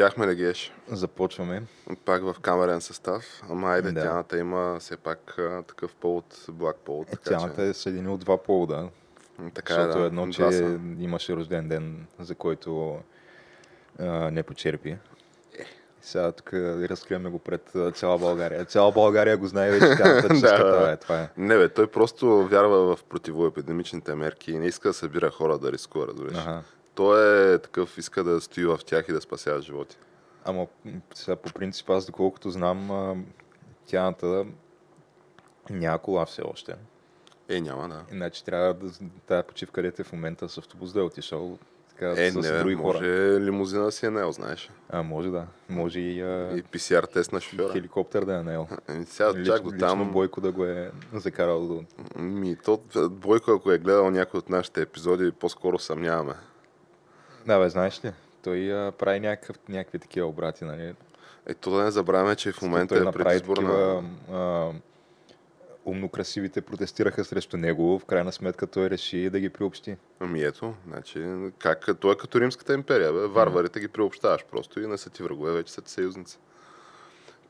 Излетяхме ли геш? започваме. Пак в камерен състав. Ама айде, Да. тяната има все пак такъв повод, благ повод. Е, така тяната е съедини от два повода. че, така Защото е, да. едно, че са. имаше рожден ден, за който а, не почерпи. Сега тук разкриваме го пред цяла България. Цяла България го знае вече тяната Да, чистата. да. е, това е. Не бе, той просто вярва в противоепидемичните мерки и не иска да събира хора да рискува, разбираш. Ага. Той е такъв, иска да стои в тях и да спасява животи. Ама сега по принцип аз доколкото знам, тяната няма кола все още. Е, няма, да. Иначе трябва да тая почивка, където е в момента с автобус да е отишъл така, Е, с не, други може хора. лимузина си е нел, знаеш. А, може да. Може и, а, И PCR тест на шофьора. хеликоптер да е наел. Еми, сега Лич, чак до там. Бойко да го е закарал до... Ми, то, Бойко, ако е гледал някой от нашите епизоди, по-скоро съмняваме. Да, бе, знаеш ли? Той а, прави някакъв, някакви такива обрати, нали? Е, то да не забравяме, че в момента той е предизборна... такива а, умно красивите протестираха срещу него. В крайна сметка той реши да ги приобщи. Ами ето, значи, как, той е като Римската империя, бе. Варварите ги приобщаваш просто и не са ти врагове, вече са ти съюзници.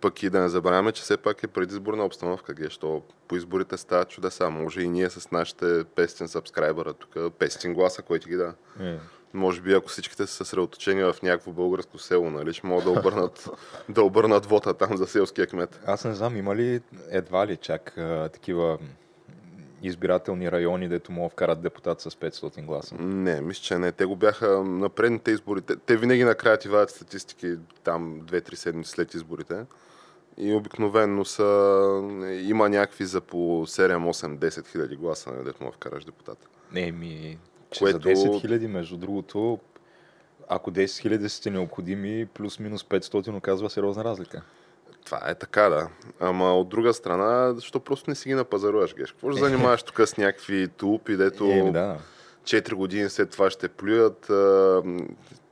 Пък и да не забравяме, че все пак е предизборна обстановка, где, що по изборите стават чудеса. Може и ние с нашите 500 сабскрайбъра тук, 500 гласа, който ги да. Е. Може би ако всичките са съсредоточени в някакво българско село, нали, ще могат да обърнат, да обърнат вота там за селския кмет. Аз не знам, има ли едва ли чак а, такива избирателни райони, дето да вкарат депутат с 500 гласа. Не, мисля, че не. Те го бяха на предните избори. Те, те винаги накрая ти вадят статистики там 2-3 седмици след изборите. И обикновенно са, има някакви за по 7, 8, 10 хиляди гласа, нали, дето му вкараш депутата. Не, ми, че Което- за 10 хиляди, между другото, ако 10 хиляди сте необходими, плюс-минус 500 оказва сериозна разлика. Това е така, да. Ама от друга страна, защо просто не си ги напазаруваш, геш? Какво ще занимаваш тук с някакви тулупи, дето Е, да. 4 години след това ще плюят, а,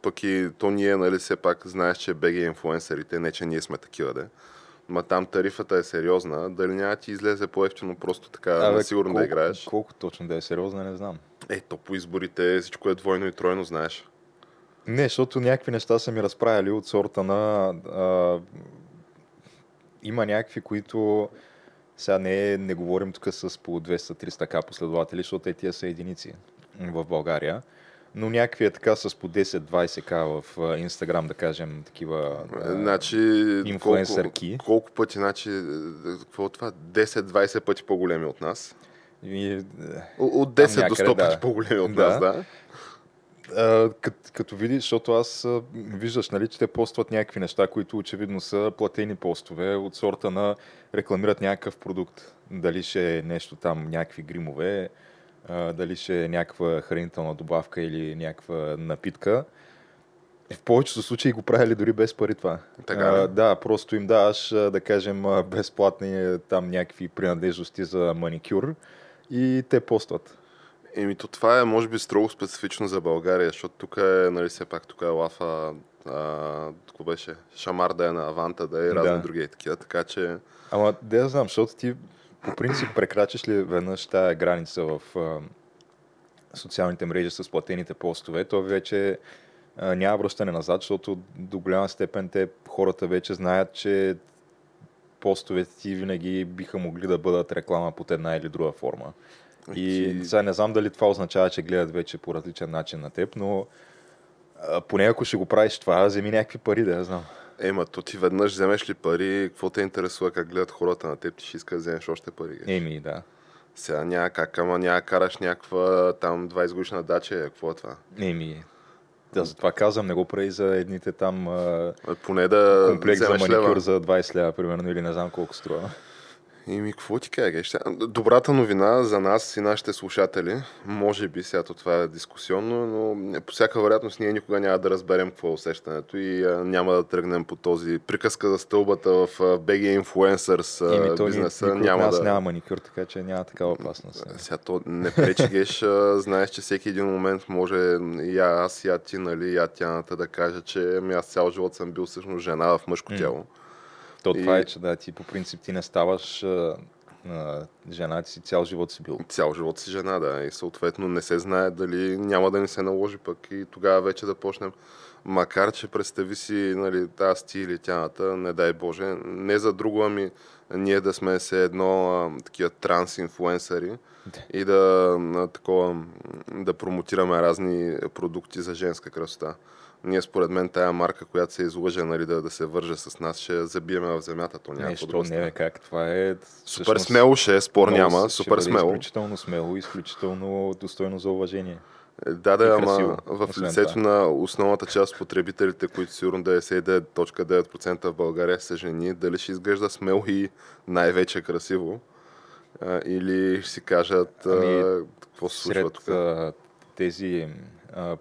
пък и то ние, нали, все пак знаеш, че БГ инфуенсърите, не че ние сме такива, да. Ма там тарифата е сериозна, дали няма ти излезе по-ефтино просто така, Абе, сигурно да колко, играеш. Колко точно да е сериозна, не знам. Е, то по изборите всичко е двойно и тройно, знаеш. Не, защото някакви неща са ми разправили от сорта на... А, има някакви, които... Сега не, не говорим тук с по 200-300 к последователи, защото е тия са единици в България. Но някакви е така с по 10-20 к в а, Инстаграм, да кажем, такива... Значи, инфлуенсърки. колко, колко пъти, значи, какво е това? 10-20 пъти по-големи от нас. И, е, От 10 до някъде, 100 да. пъти по-големи от Да. нас, да. А, като, като видиш, защото аз виждаш, нали, че те постват някакви неща, които очевидно са платени постове от сорта на рекламират някакъв продукт. Дали ще е нещо там, някакви гримове, а, дали ще е някаква хранителна добавка или някаква напитка. В повечето случаи го правили дори без пари това. Така а, да, просто им даваш, да кажем, безплатни а, там някакви принадлежности за маникюр и те постват. Еми, то това е, може би, строго специфично за България, защото тук е, нали, все пак тук е лафа, а, беше, шамар да е на Аванта, да е и разни Да. други е такива, така че Ама, да я знам, защото ти по принцип прекрачиш ли веднъж тая граница в а, социалните мрежи с платените постове, то вече а, няма връщане назад, защото до голяма степен те хората вече знаят, че постовете ти винаги биха могли да бъдат реклама под една или друга форма. И Ти- сега не знам дали това означава, че гледат вече по различен начин на теб, но а, поне ако ще го правиш това, вземи някакви пари, да я знам. Ема, то ти веднъж вземеш ли пари, какво те интересува как гледат хората на теб, ти ще искаш да вземеш още пари. Еми, да. Сега няма как, ама няма караш някаква там 20 годишна дача, е, какво е това? Еми, да, затова казвам, не го прави за едните там а, Поне да комплект за маникюр лева. за 20 лева, примерно, или не знам колко струва. Ими, какво ти кажа? Сега, Добрата новина за нас и нашите слушатели, може би сега то това е дискусионно, но по всяка вероятност ние никога няма да разберем какво е усещането и а, няма да тръгнем по този приказка за стълбата в а, BG Influencers а, Еми, то ни, бизнеса. от няма нас да... няма маникюр, така че няма такава опасност. Сега то не пречи геш, знаеш, че всеки един момент може и аз, и я ти, нали, и я тяната да кажа, че ами аз цял живот съм бил всъщност жена в мъжко тяло. То това И- е, че да, ти по принцип ти не ставаш а, а, жена, ти си цял живот си бил. Цял живот си жена, да. И съответно не се знае дали няма да ни се наложи пък и тогава вече да почнем. Макар, че представи си, нали, тази ти или тяната, не дай Боже, не за друго, ами ние да сме се едно а, такива транс-инфлуенсъри и да, а, такова, да промотираме разни продукти за женска красота. Ние според мен тая марка, която се излъже нали, да, да се върже с нас, ще забиеме в земята. То няма Нещо друго не как. Това е... Супер всъщност, смело ще е, спор няма, супер смело. Изключително смело, изключително достойно за уважение. Е, Да, да, ама в лицето това. на основната част от потребителите, които сигурно 99.9% в България са жени, дали ще изглежда смело и най-вече красиво, а, или ще си кажат а, Ами, какво се случва тук. а, тези а,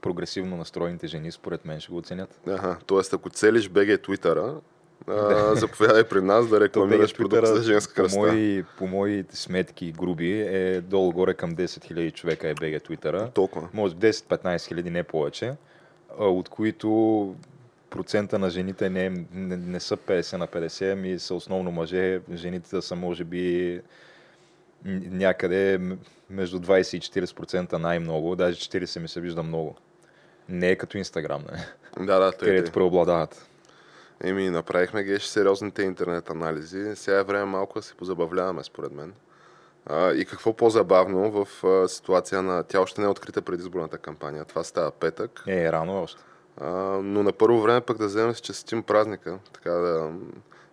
прогресивно настроените жени, според мен, ще го оценят. Ага, тоест ако целиш BG Twitter, а, заповядай при нас да рекламираш Twitter, за женска по, красота. мои, по мои сметки груби е долу-горе към 10 000 човека е BG Twitter. Толкова. Може би 10-15 хиляди, не повече, от които процента на жените не, не, не са 50 на 50, ами са основно мъже. Жените са може би някъде между 20 и 40% най-много, даже 40 ми се вижда много. Не е като Инстаграм, не? Да, да, тъй, където тъй. преобладават. Еми, направихме геш сериозните интернет анализи. Сега е време малко да се позабавляваме, според мен. А, и какво по-забавно в а, ситуация на... Тя още не е открита предизборната кампания. Това става петък. Е, рано е още. А, но на първо време пък да вземем да си честитим празника. Така да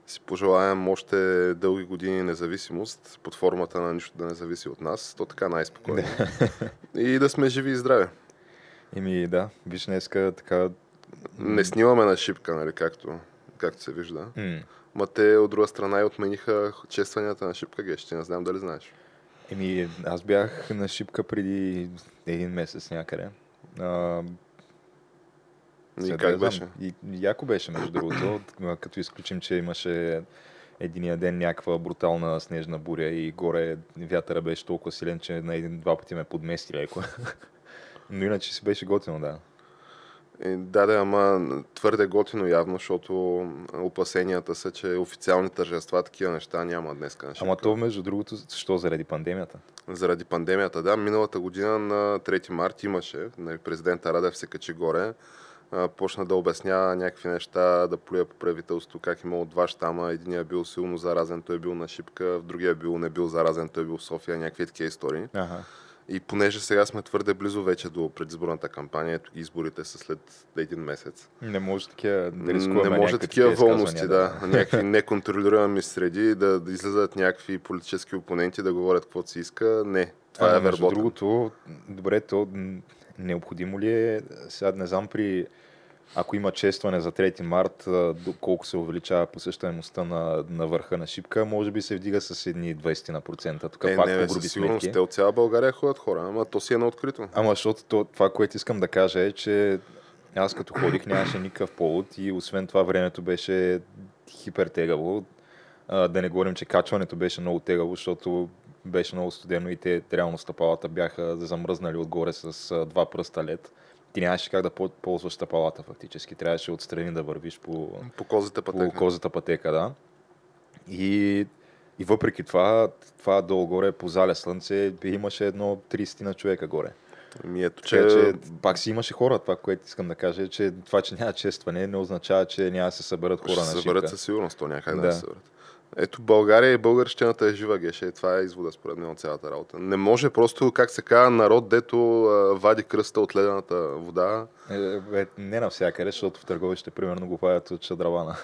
си пожелаем още дълги години независимост под формата на нищо да не зависи от нас. То така най-спокойно. и да сме живи и здрави. Еми да, виж днеска така... Не снимаме на шипка, нали, както, както се вижда. М- Ма те от друга страна и отмениха честванията на Шипка Гещи. Не знам дали знаеш. Еми, аз бях на шипка преди един месец някъде. А, И как да беше? И, яко беше, между другото, като изключим, че имаше единия ден някаква брутална снежна буря и горе вятъра беше толкова силен, че на един-два пъти ме подмести леко. Но иначе си беше готино, да. И, да, да, ама твърде готино явно, защото опасенията са, че официални тържества, такива неща няма днес. Ама то, между другото, защо? Заради пандемията? Заради пандемията, да. Миналата година на 3 март имаше, нали, президента Радев се качи горе, почна да обяснява някакви неща, да плюе по правителството, как имало два щама, единия бил силно заразен, той е бил на Шипка, в другия бил не бил заразен, той е бил в София, някакви такива истории. Ага. И понеже сега сме твърде близо вече до предизборната кампания, ето изборите са след един месец. Не може такива да рискуваме не може такива волности, да. Някакви неконтролируеми среди, да, да излизат някакви политически опоненти да говорят каквото си иска. Не, това Ама, е вербота. другото, добре, то необходимо ли е, сега не знам при, ако има честване за 3 март, а, колко се увеличава посещаемостта на, на върха на Шипка, може би се вдига с едни 20 на процента. Тук Е, пак не, по груби сметки. Те от цяла България ходят хора, ама то си е на открито. Ама защото то, това, което искам да кажа е, че аз като ходих нямаше никакъв повод и освен това времето беше хипертегаво. А, да не говорим, че качването беше много тегаво, защото беше много студено и те реално стъпалата бяха замръзнали отгоре с два пръста лед. Ти нямаше как да по- ползваш стъпалата фактически. Трябваше отстрани да вървиш по, По козите по пътека. козата пътека, да. И, и въпреки това, това долу-горе по заля слънце имаше едно 30 на човека горе. Ми ето, Че, пак си имаше хора. Това, което искам да кажа, е, че това, че няма честване, не означава, че няма да се съберат хора ще на съберат със сигурност, то няма как да, Да. се съберат. Ето България и българщината е жива геше. Това е извода според мен от цялата работа. Не може просто, как се казва, народ, дето а, вади кръста от ледената вода. Е, е, не навсякъде, защото в търговище примерно го правят от шадравана.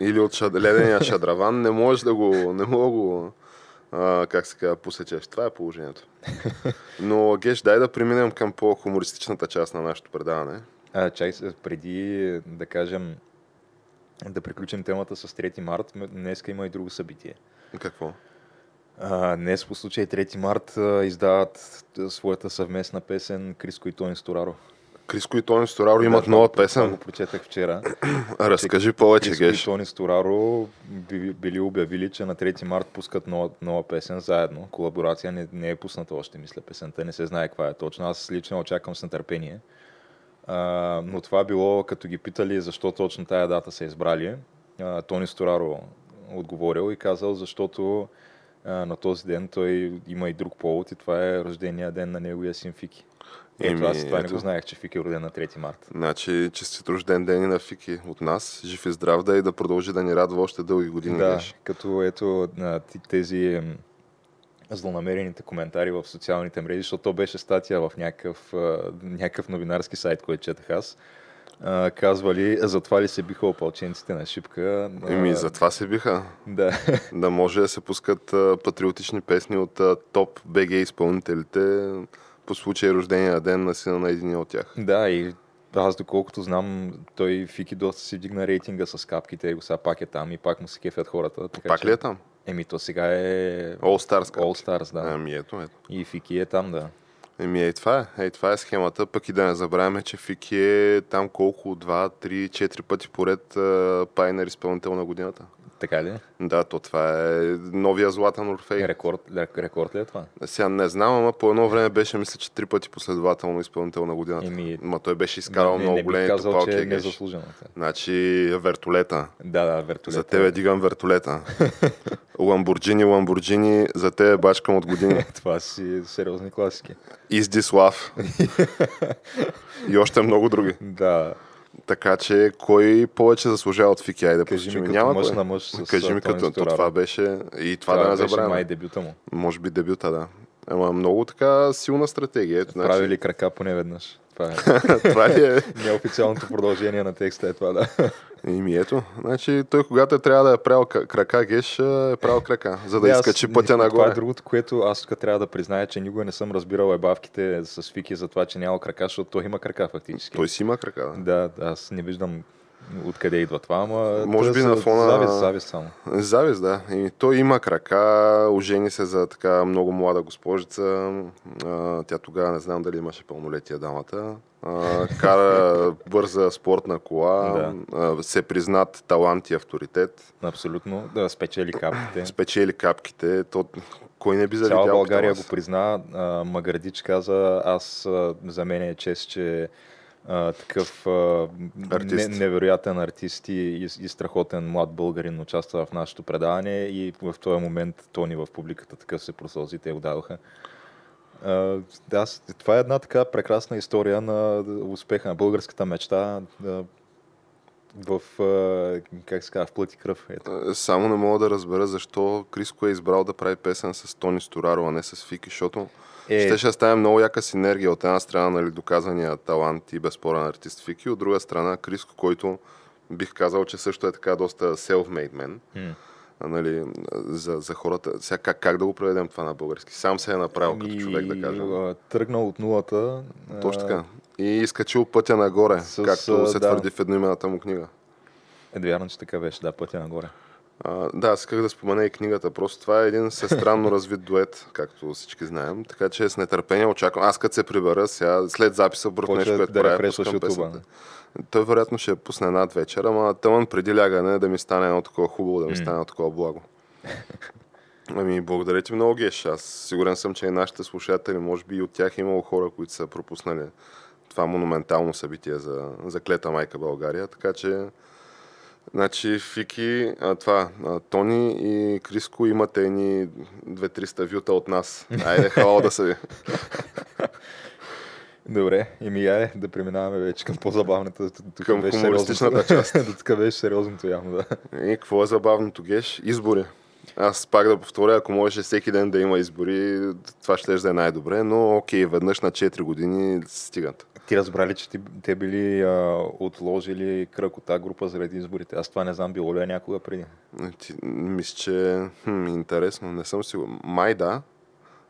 Или от шад... ледения шадраван. Не можеш да го, не мога а, как се казва, посечеш. Това е положението. Но, Геш, дай да преминем към по-хумористичната част на нашето предаване. А, чай, преди да кажем да приключим темата с 3 март, днеска има и друго събитие. Какво? А, днес по случай 3 март издават своята съвместна песен Криско и Тони Стораро. Криско и Тони Стораро имат да, нова песен. Го прочетах вчера. Разкажи повече, Криско Геш. и Тони Стораро били обявили, че на 3 март пускат нова, нова песен заедно. Колаборация не, не е пусната още, мисля, песента. Не се знае каква е точно. Аз лично очаквам с нетърпение. А, но това било, като ги питали защо точно тая дата са избрали. А, Тони Стораро отговорил и казал, защото а, на този ден той има и друг повод и това е рождения ден на неговия син Фики. Ето, Еми, аз това не ето. го знаех, че Фики е роден на 3 марта. Значи, честит рожден ден и на Фики от нас. Жив и здрав да е и да продължи да ни радва още дълги години. Да, като ето тези злонамерените коментари в социалните мрежи, защото то беше статия в някакъв, някакъв новинарски сайт, който четах аз. Казвали, затова ли се биха опълченците на Шипка. Еми, за това се биха. Да, Да може да се пускат патриотични песни от топ БГ изпълнителите по случай рождения ден на сина на един от тях. да, и аз доколкото знам, той Фики доста си дигна рейтинга с капките, го сега пак е там и пак му се кефят хората. Така, Пак че, ли е там? Еми, то сега е All Stars. All Stars, да. Ами ето, ето. И Фики е там, да. Еми, ей това е. Ей това е схемата. Пък и да не забравяме, че Фики е там колко, два, три, четири пъти поред пайнер изпълнител на годината. Така ли? Да, то това е новия Златан Орфей. Рекорд, рекорд ли е това? Сега не знам, ама по едно време беше, мисля, че три пъти последователно изпълнител на годината. Еми, Ма той беше изкарал не, много не бих големи казал, топалки. че е незаслужено. Значи вертолета. Да, да, вертолет. За тебе дигам вертолета. Ламборджини, Ламборджини, за тебе бачкам от години. Това си сериозни класики. Love? и още много други. Да, Така че, кой повече заслужава от Фики? Айде, кажи ми като Няма мъж кой. на мъж с Кажи ми като... То, това беше... И това, това да не беше забравяме. май дебюта му. Може би дебюта, да. Ама много така силна стратегия. Ето, значи, Правили крака поне веднъж. Това е това е? неофициалното продължение на текста е това, да. Ими ето. Значи той когато е трябва да е правил крака геш, е правил крака, за да изкачи пътя Това нагоре. е другото, което аз тук трябва да призная, че никога не съм разбирал ебавките с Фики за това, че няма крака, защото той има крака фактически. Той си има крака. Да, да, аз не виждам откъде идва това, ама... Може би на фона- Завист, завист само. Завист, да. И той има крака, ожени се за така много млада госпожица. Тя тогава не знам дали имаше пълнолетие дамата. Кара бърза спортна кола, Да. се признат талант и авторитет, Абсолютно. Да, спечели капките. спечели капките. То, кой не би Цяла завидял България като го призна. Маградич каза, аз за мен е чест, че а, такъв а, Артист. не, невероятен артист и, и, и страхотен млад българин участва в нашето предаване и в този момент Тони в публиката такъв се просълзи, те го дадоха. А, с- това е една така прекрасна история на успеха на българската мечта да, в, как се казва, в плът и кръв. Ето. Само не мога да разбера защо Криско е избрал да прави песен с Тони Стораро, а не с Фики, защото Е, ще ще стане много яка синергия. От една страна нали, доказания талант и безспорен артист Фики, от друга страна Криско, който бих казал, че също е така доста self-made man. А, нали, за, за хората. Сега как, как да го преведем това на български? Сам се е направил като Ами, човек, да кажем. Тръгнал от нулата. Точно така. И изкачил пътя нагоре, С, както се да. твърди в едноимената му книга. Е, вярно, че така беше, да, пътя нагоре. А, да, аз исках да спомена и книгата. Просто това е един всестранно развит дует, както всички знаем. Така че с нетърпение очаквам. Аз като се прибера сега, след записа, първо нещо, което да правя, пускам песента. Той вероятно ще пусне над вечер, ама тъмън преди лягане да ми стане едно такова хубаво, да ми М. стане едно такова благо. Ами, благодаря ти много, Геш. Аз сигурен съм, че и нашите слушатели, може би и от тях е имало хора, които са пропуснали това монументално събитие за, за клета майка България. Така че, значи, Фики, а, това, а, Тони и Криско имате едни 2-300 вюта от нас. Айде, хала да са ви. Добре, и ми яе да преминаваме вече към по-забавната. Тук Към беше хумористичната сериозното. Тук беше сериозното явно, да. И какво е забавното, Геш? Избори. Аз пак да повторя, ако можеше всеки ден да има избори, това ще да е най-добре, но окей, веднъж на 4 години стигат. Ти разбрали, че ти, те били а, отложили кръг от тази група заради изборите. Аз това не знам, било ли е някога преди. Ти, мисля, че хм, интересно, не съм сигурен. Май да,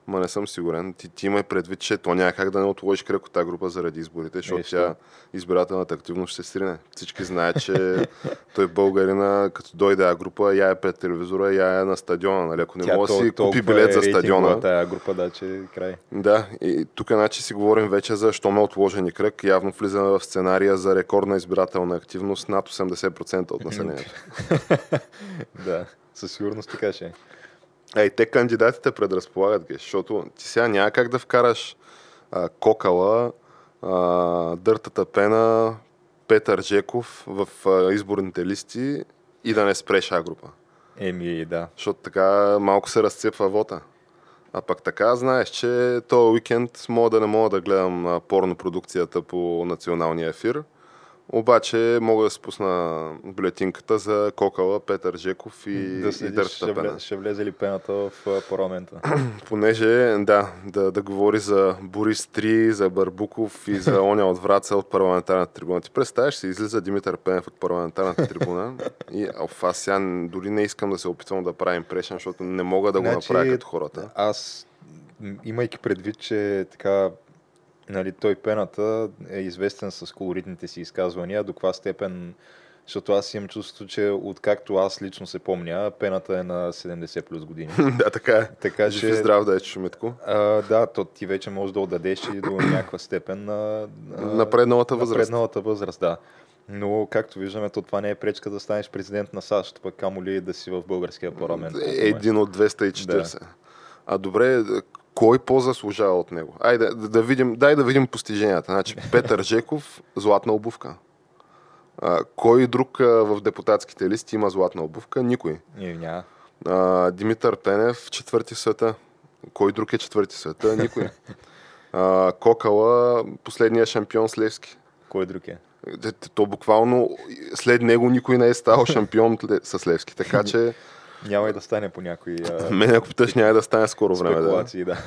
Ма не съм сигурен. Ти, ти имай предвид, че то няма как да не отложиш кръг от тази група заради изборите, защото тя избирателната активност ще се срине. Всички знаят, че той българина, като дойде а група, я е пред телевизора, я е на стадиона. Нали? Ако не Тя може да си купи билет е за стадиона, Тая група, да, че край. да, и тук значи си говорим вече за що ме отложени кръг. Явно влизаме в сценария за рекордна избирателна активност над 80% от населението. да, със сигурност така ще е. Ей, те кандидатите предразполагат ги, защото ти сега няма как да вкараш а, Кокала, а, Дъртата Пена, Петър Жеков в а, изборните листи и да не спреш А група. Еми, да. Защото така малко се разцепва вота. А пък така знаеш, че този уикенд мога да не мога да гледам а, порно продукцията по националния ефир. Обаче мога да спусна бюлетинката за Кокала, Петър Жеков и, да и следиш, Дъртата ще, влезе, ще влезе ли пената в парламента. Понеже, да, да, да говори за Борис 3, за Барбуков и за оня от Враца от парламентарната трибуна. Ти представяш се, излиза Димитър Пенев от парламентарната трибуна и оф, аз сега дори не искам да се опитвам да правя импрешен, защото не мога да го Значи, направя като хората. Аз, имайки предвид, че така, нали, той пената е известен с колоритните си изказвания, до каква степен, защото аз имам чувството, че откакто аз лично се помня, пената е на 70 плюс години. да, така е. Така Жив че, здрав да е, Чумитко. а, да, то ти вече можеш да отдадеш и до някаква степен на, Напредналата възраст. Напредналата възраст, да. Но, както виждаме, то това не е пречка да станеш президент на САЩ, пък камо ли да си в българския парламент. Е. Един от 240. А добре, кой по-заслужава от него? Айде да, да видим, дай да видим постиженията. Значи, Петър Жеков, златна обувка. А, кой друг а, в депутатските листи има златна обувка? Никой. Няма. А, Димитър Пенев, четвърти света. Кой друг е четвърти света? Никой. А, Кокала, последния шампион с Левски. Кой друг е? То буквално след него никой не е ставал шампион с Левски. Така че Няма и да стане по някои а, мен ако питаш няма да стане скоро време. Да. спекулации, да.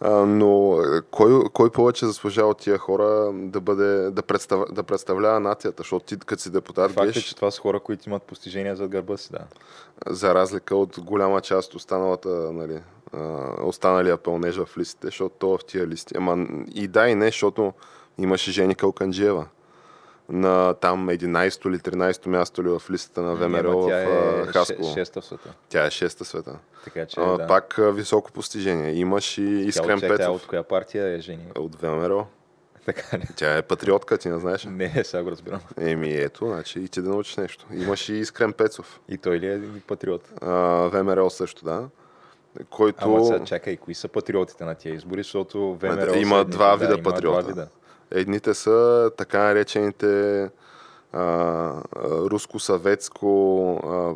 А, но е, кой, кой повече заслужава от тия хора да, бъде, да, представ, да представлява нацията? Защото ти като си депутат Факт е, геш, че това са хора, които имат постижения зад гърба си, да. за разлика от голяма част останалата, нали, останалия пълнежа в листите, защото то е в тия листи. Ама и да и не, защото имаше Жени Калканджиева на там 11 или 13 място ли в листата на ВМРО Ама в е Хасково. шеста в света. Тя е шеста света. Така че, А, да. Пак високо постижение. Имаш и Искрен тя, тя от коя партия е жени? от ВМРО. Така ли? Тя е патриотка, ти не знаеш. Не, сега го разбирам. Еми ето, значи и ти да научиш нещо. Имаш и Искрен Пецов. И той ли е патриот? А, ВМРО също, да. Който... Ама сега чакай, кои са патриотите на тия избори, защото ВМРО... са има едните, два да, вида има патриота. Два вида. Едните са така наречените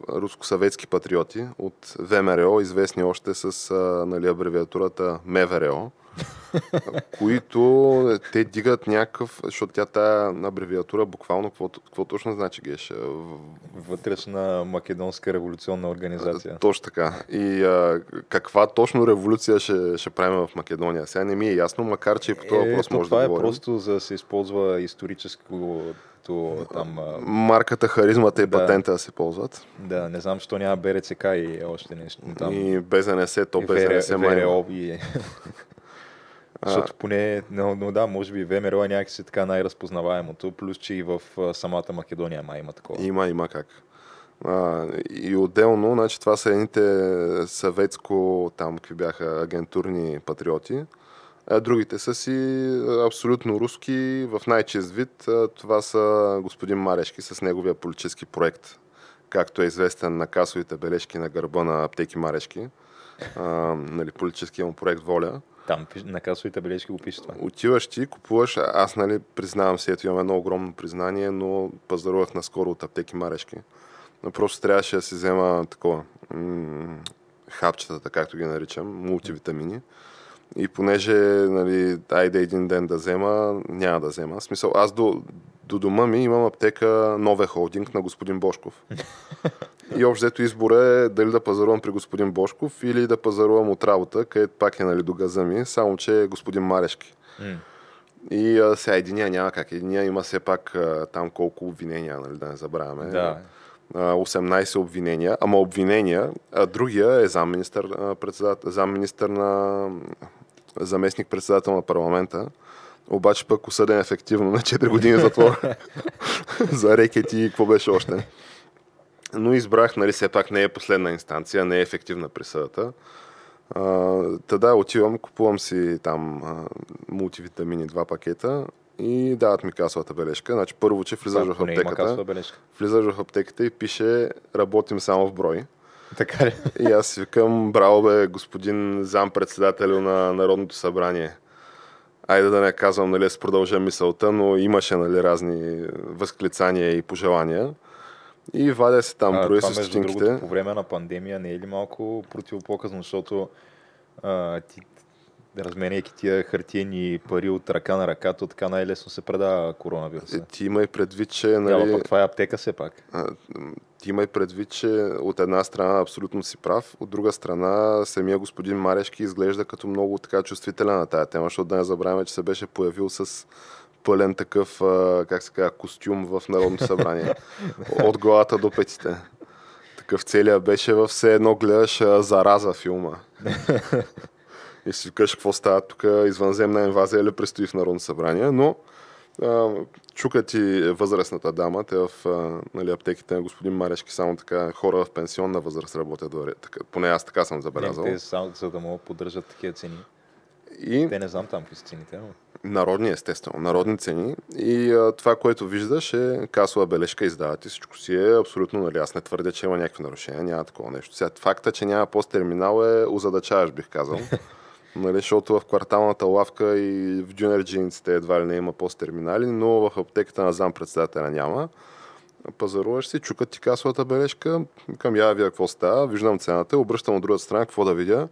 руско-съветски патриоти от ВМРО, известни още с нали, абревиатурата МВР, които те дигат някакъв, защото тя тая абревиатура буквално, какво, какво точно значи геш? Вътрешна македонска революционна организация. Точно така. И а, каква точно революция ще, ще правим в Македония? Сега не ми е ясно, макар че и по този въпрос то може това да е говорим. просто за да се използва историческо там... Марката, харизмата и Да. патента да се ползват. Да, не знам, защо няма БРЦК и още нещо там. И БЗНС, то БЗНС. ВРО и... Защото поне, но, но да, може би ВМРО е някакси така най-разпознаваемото, плюс че и в самата Македония май има такова. Има, има как. А, и отделно, значи това са едните съветско, там какви бяха агентурни патриоти, а другите са си абсолютно руски, в най-чист вид. Това са господин Марешки с неговия политически проект, както е известен на касовите бележки на гърба на аптеки Марешки. А, нали, политическия му проект Воля. Там на касовите бележки го пише това. Отиваш ти, купуваш, аз нали признавам се, ето имам едно огромно признание, но пазарувах наскоро от аптеки Марешки. Но просто трябваше да си взема такова м- хапчетата, както ги наричам, мултивитамини. И понеже, нали, айде един ден да взема, няма да взема. В смисъл, аз до, до дома ми имам аптека Нове Холдинг на господин Бошков. И общо взето избор е дали да пазарувам при господин Бошков или да пазарувам от работа, където пак е нали, до газа ми, само че е господин Марешки. М. И а, сега единия няма как. Единия има все пак а, там колко обвинения, нали, да не забравяме. Да. А, 18 обвинения, ама обвинения, а другия е замминистър, председател, замминистър на заместник председател на парламента, обаче пък осъден ефективно на 4 години затвор за рекети и какво беше още. Но избрах, нали, все пак не е последна инстанция, не е ефективна присъдата. Та да, отивам, купувам си там мултивитамини, два пакета и дават ми касовата бележка. Значи първо, че влизаш в не има аптеката, влизаш в аптеката и пише работим само в брой. Така ли? И аз си викам, браво бе, господин зам председател на Народното събрание. Айде да не казвам, нали, с продължа мисълта, но имаше нали, разни възклицания и пожелания. И вадя се там, А, броя се стотинките. другото, по време на пандемия не е ли малко противопоказно, защото а, ти, разменяйки тия хартиени пари от ръка на ръка, то така най-лесно се предава коронавируса. Е, Ти имай предвид, че Нали... нали, пък това е аптека все пак. А, Ти имай предвид, че от една страна абсолютно си прав, от друга страна самия господин Марешки изглежда като много така чувствителен на тая тема, защото да не забравяме, че се беше появил с пълен такъв, как се казва, костюм в Народното събрание. от главата до петите. Такъв целият беше в все едно гледаш зараза филма. И си викаш какво става тук, извънземна инвазия ли предстои в Народно събрание, но чука ти възрастната дама, те в нали, аптеките на господин Марешки само така хора в пенсионна възраст работят, така, поне аз така съм забелязал. Не, те само за да могат поддържат такива цени. И Те не знам там какви са цените, но... народни, естествено, народни цени. И а, това, което виждаш е касова бележка, издават и всичко си е абсолютно, нали, аз не твърдя, че има някакви нарушения, няма такова нещо. Сега, факта, че няма посттерминал е озадачаваш, бих казал. нали, защото в кварталната лавка и в дюнерджиниците едва ли не има посттерминали, но в аптеката на зам председателя няма. Пазаруваш си, чукат ти касовата бележка, към я видя какво става, виждам цената, обръщам от другата страна, какво да видя.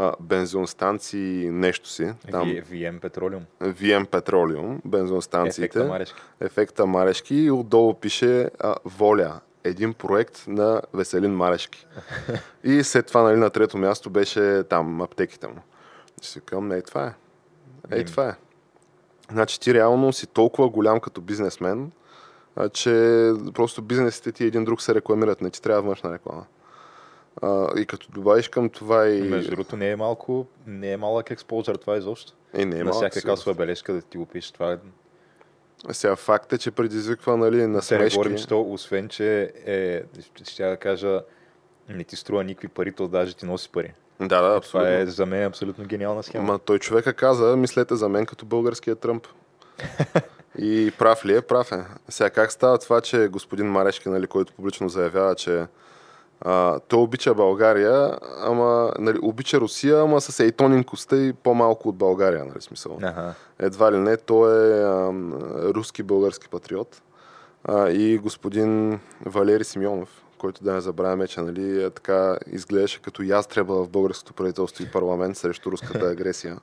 А, бензиностанции, нещо си. Там, VM Petroleum. VM Petroleum, бензиностанциите. Ефекта Марешки. Ефекта Марешки и отдолу пише а, Воля. Един проект на Веселин Марешки. и след това нали, на трето място беше там аптеките му. И си казвам, не, това е. Ей, това е. Значи ти реално си толкова голям като бизнесмен, а, че просто бизнесите ти един друг се рекламират. Не ти трябва външна реклама. А, и като добавиш към това и... Между другото не е малко, не е малък експозър това изобщо. Е, не е на всяка касова бележка да ти го пишеш. Това е... Сега факт е, че предизвиква нали, Те не насмешки. говорим, че то, освен, че е, ще да кажа, не ти струва никакви пари, то даже ти носи пари. Да, да, абсолютно. Това е за мен абсолютно гениална схема. Ма той човека каза, мислете за мен като българския Тръмп. И прав ли е? Прав е. Сега как става това, че господин Марешки, нали, който публично заявява, че а, той обича България, ама нали, обича Русия, ама с ейтонинкостта и по-малко от България, нали, смисъл. Аха. Едва ли не, той е а, руски български патриот. А, и господин Валери Симеонов, който да не забравяме, че нали, е, така изглеждаше като ястреба в българското правителство и парламент срещу руската агресия.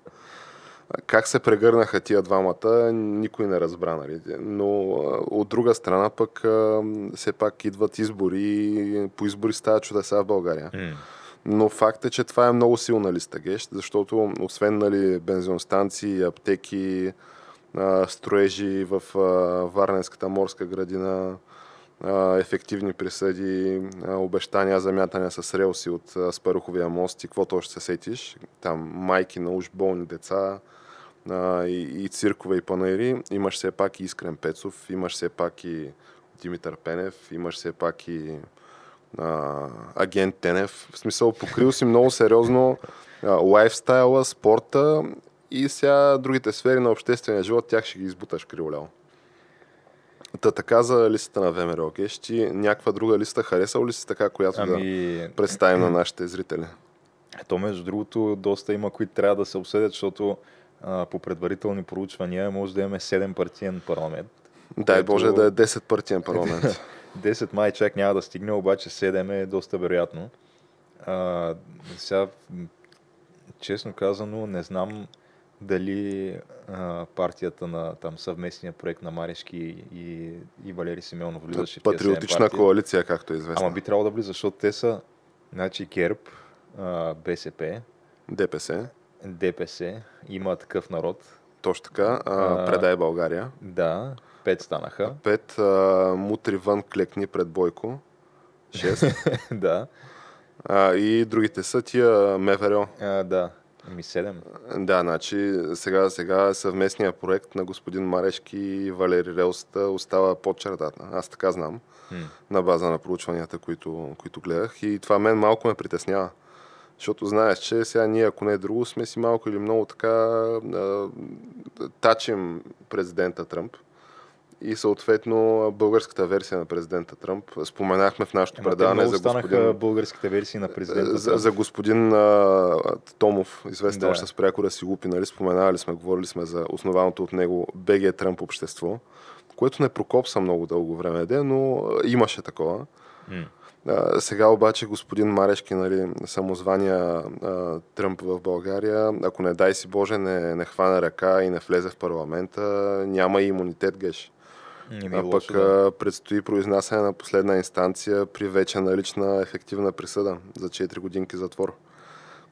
Как се прегърнаха тия двамата, никой не разбра, нали? Но от друга страна пък все пак идват избори по избори стават чудеса в България. М. Но факт е, че това е много силна листа гещ, защото освен нали, бензиностанции, аптеки, строежи в Варненската морска градина, ефективни присъди, обещания за мятане с релси от Спаруховия мост и каквото още се сетиш. Там майки на уж болни деца и, и циркове и панаири. Имаш все пак и Искрен Пецов, имаш все пак и Димитър Пенев, имаш все пак и а, агент Тенев. В смисъл, покрил си много сериозно а, лайфстайла, спорта и сега другите сфери на обществения живот, тях ще ги избуташ криолял. Та така за листата на ВМРО Геш, ти някаква друга листа харесал ли си така, която да Ами, представим на нашите зрители? то между другото доста има, които трябва да се обсъдят, защото а, по предварителни проучвания може да имаме 7 партиен парламент. Дай Което- Боже да е 10 партиен парламент. 10 май чак няма да стигне, обаче 7 е доста вероятно. А, сега, честно казано, не знам дали а, партията на там съвместния проект на Марешки и, и Валери Симеонов влизаше в Патриотична коалиция, както е известно. Ама би трябвало да влиза, защото те са значи ГЕРБ, а, БСП, ДПС. ДПС, има такъв народ. Точно така. А, предай България. Да, пет станаха. Пет. А, мутри вън клекни пред Бойко. Шест. да. А, и другите са тия МВР. А, да. Ми седем. Да, значи сега, сега съвместния проект на господин Марешки и Валери Релста остава под чертата. Аз така знам. М. на база на проучванията, които, които гледах. И това мен малко ме притеснява. Защото знаеш, че сега ние, ако не е друго, сме си малко или много така а, тачим президента Тръмп. И съответно българската версия на президента Тръмп. Споменахме в нашото Ема предаване за господин, българските версии на президента. за, за господин а, Томов, известен Да. още с прякора си лупи, нали? Споменавали сме, говорили сме за основаното от него БГ Тръмп общество, което не прокопса много дълго време, де, но имаше такова. М. А, сега обаче господин Марешки, нали, самозвания а, Тръмп в България, ако не дай си Боже не, не хване ръка и не влезе в парламента, няма и имунитет геш. Не ми е А пък да. предстои произнасяне на последна инстанция при вече налична ефективна присъда за 4 годинки затвор.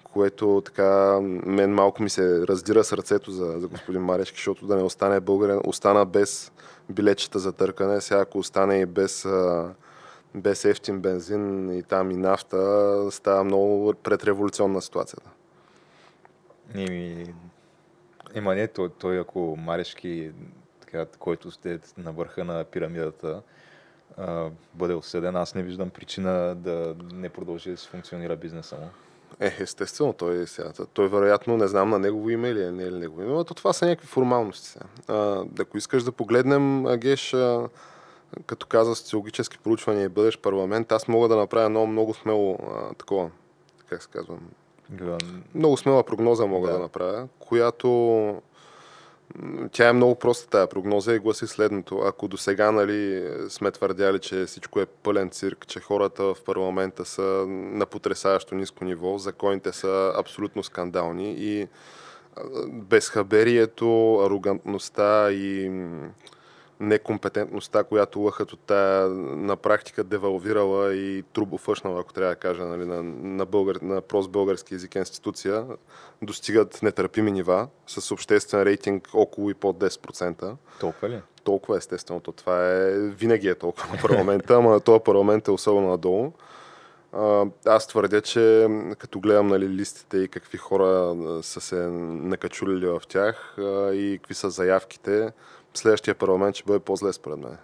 Което така мен малко ми се раздира сърцето за, за господин Марешки, защото да не остане българин, остана без билетчета за търкане, сега ако остане и без, без ефтин бензин и там и нафта, става много предреволюционна ситуацията. Еми, Ема не, той, той ако Марешки, така, който сте на върха на пирамидата, а, бъде осъден, аз не виждам причина да не продължи да си функционира бизнеса му. Е, естествено, той, сега, той вероятно не знам на негово име или не е ли негово име, но то това са някакви формалности. А, ако искаш да погледнем, Геш, а, като каза социологически проучвания и бъдеш парламент, аз мога да направя много, много смело а, такова, как се казва, Га- много смела прогноза мога да, Да. да направя, която тя е много проста тая прогноза и гласи следното. Ако до сега нали, сме твърдяли, че всичко е пълен цирк, че хората в парламента са на потрясаващо ниско ниво, законите са абсолютно скандални и безхаберието, арогантността и некомпетентността, която лъхът от тая на практика девалвирала и трубофъшнала, ако трябва да кажа, нали, на, на, българ, на прост български език институция, достигат нетърпими нива с обществен рейтинг около и под 10%. Толкова ли? Толкова естествено. То това е, винаги е толкова на парламента, ама този парламент е особено надолу. Аз твърдя, че като гледам нали, листите и какви хора са се накачулили в тях и какви са заявките, следващия парламент ще бъде по-зле според мен.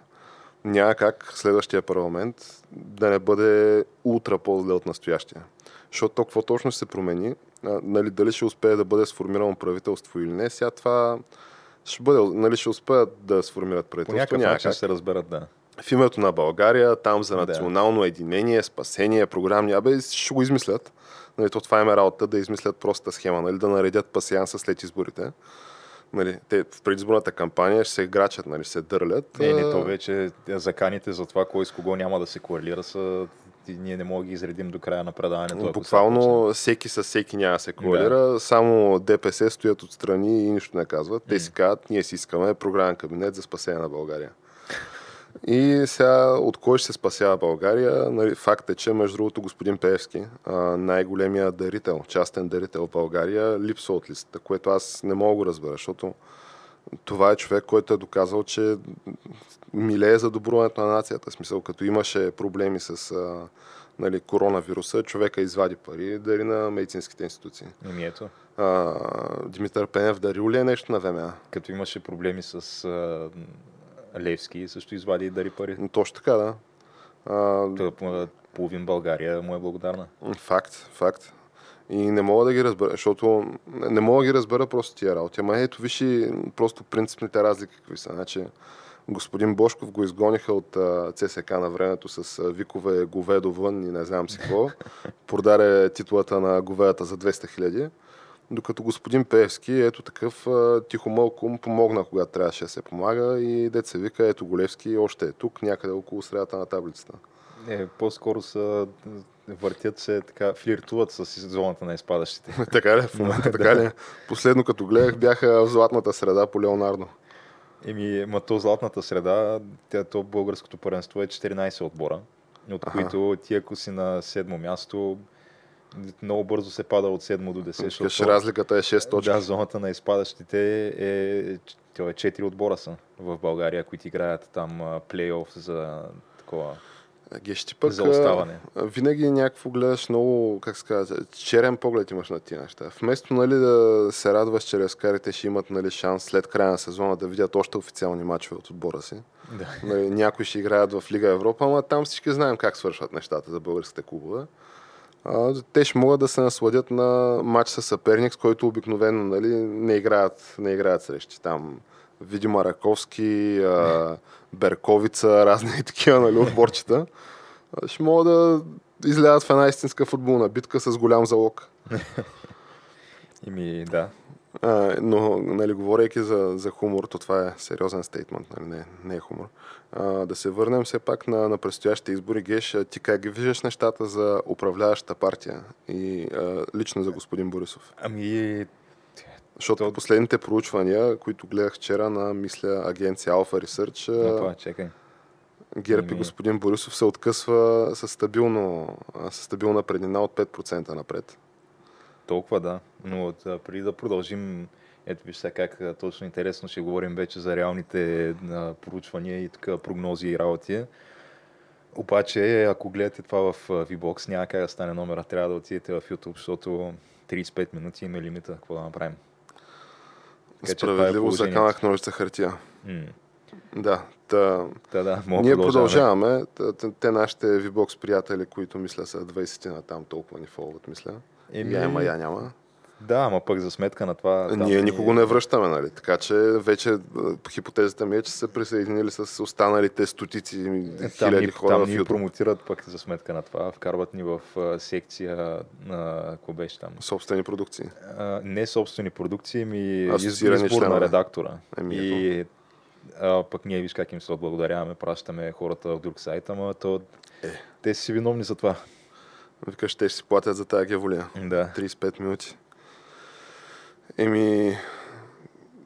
Няма как следващия парламент да не бъде ултра по-зле от настоящия. Защото то какво точно ще се промени, а, нали, дали ще успее да бъде сформирано правителство или не, сега това ще бъде, нали, ще успеят да сформират По правителство. някакъв няма начин как се разберат, да. в името на България, там за Да. национално единение, спасение, програмни, абе ще го измислят. Нали, то това им е работа да измислят простата схема, нали, да наредят пасианса след изборите. Нали, те в предизборната кампания ще се играчат, нали, се дърлят. Не, не, то вече заканите за това кой с кого няма да се коалира са... Ние не можем да ги изредим до края на предаването. Буквално всеки с всеки няма да се коалира, само ДПС стоят отстрани и нищо не казват. Те си казват, ние си искаме програмен кабинет за спасение на България. И сега от кой ще се спасява България? Нали, факт е, че между другото господин Пеевски, а, най-големия дарител, частен дарител в България, липсва от листата, което аз не мога да разбера, защото това е човек, който е доказал, че милее за добруването на нацията. В смисъл, като имаше проблеми с а, нали, коронавируса, човека извади пари дари на медицинските институции. Еми ето, А, Димитър Пенев дарил ли е нещо на ВМА? като имаше проблеми с а, Левски, също извади и дари пари. Точно така, да. А, а, половин България му е благодарна. Факт, факт. И не мога да ги разбера, защото не мога да ги разбера просто тия работи. Ама ето виж и просто принципните разлики какви са. Значи, господин Бошков го изгониха от ЦСК на времето с викове говедо вън и не знам си какво. Продаде титлата на говедата за 200 хиляди. Докато господин Певски, ето такъв тихомълко му помогна, когато трябваше да се помага и деца вика, ето Голевски още е тук, някъде около средата на таблицата. Е, по-скоро са въртят се, така, флиртуват с зоната на изпадащите. така ли? В момента, така ли? Последно като гледах бяха в златната среда по Леонардо. Еми, ма то златната среда, тя, то българското първенство е 14 отбора, от Аха. които ти ако си на седмо място, много бързо се пада от 7 до 10. Викаш, защото- разликата е 6 точки. Да, зоната на изпадащите е, то е 4 отбора са в България, които играят там плейоф за такова Геш, ти пък за оставане. винаги някакво гледаш много, как се казва, черен поглед имаш на тия неща. Вместо нали, да се радваш, че рескарите ще имат нали, шанс след края на сезона да видят още официални мачове от отбора си. Да. Нали, някои ще играят в Лига Европа, ама там всички знаем как свършват нещата за българските клубове. Те ще могат да се насладят на матч с съперник, с който обикновено нали, не, играят, не играят срещи. Там видимо Раковски, а, Берковица, разни такива нали, отборчета. Ще могат да излязат в една истинска футболна битка с голям залог. Ими, да. А, но, нали, говорейки за, за хумор, то това е сериозен стейтмент, нали, не, не е хумор. А, да се върнем все пак на, на предстоящите избори. Геш, ти как ги виждаш нещата за управляващата партия и а, лично за господин Борисов? Ами, Защото То- последните проучвания, които гледах вчера на, мисля, агенция Alpha Research, а, опа, чекай. ГЕРБ и Ами- господин Борисов се откъсва с, стабилно, а, с стабилна преднина от 5% напред. Толкова да. Но да, преди да продължим, ето виж сега как точно интересно ще говорим вече за реалните проучвания и така прогнози и работи. Обаче, ако гледате това в VBOX, няма как да стане номера. Трябва да отидете в YouTube, защото 35 минути има лимита. Какво да направим? Така е Справедливо за положението. камък ножица хартия. М, Да, та, Да, да, мога Ние продължаваме. продължаваме. Те нашите VBOX приятели, които мисля са 20 на там, толкова ни фолват, мисля. Еми, Я има, я няма. Да, ама пък за сметка на това... там Ние ни- никого не връщаме, нали? Така че вече хипотезата ми е, че са се присъединили с останалите стотици Е, хиляди ни, хора там в ни YouTube. промотират пък за сметка на това. Вкарват ни в секция на... Какво беше там? Собствени продукции. А, не собствени продукции, ми избор на членове. редактора. Еми, и а, пък ние виж как им се отблагодаряваме, пращаме хората в друг сайт, ама то... Е. Те си виновни за това. Викаш, те ще си платят за тази геволия. Да. 35 минути. Еми,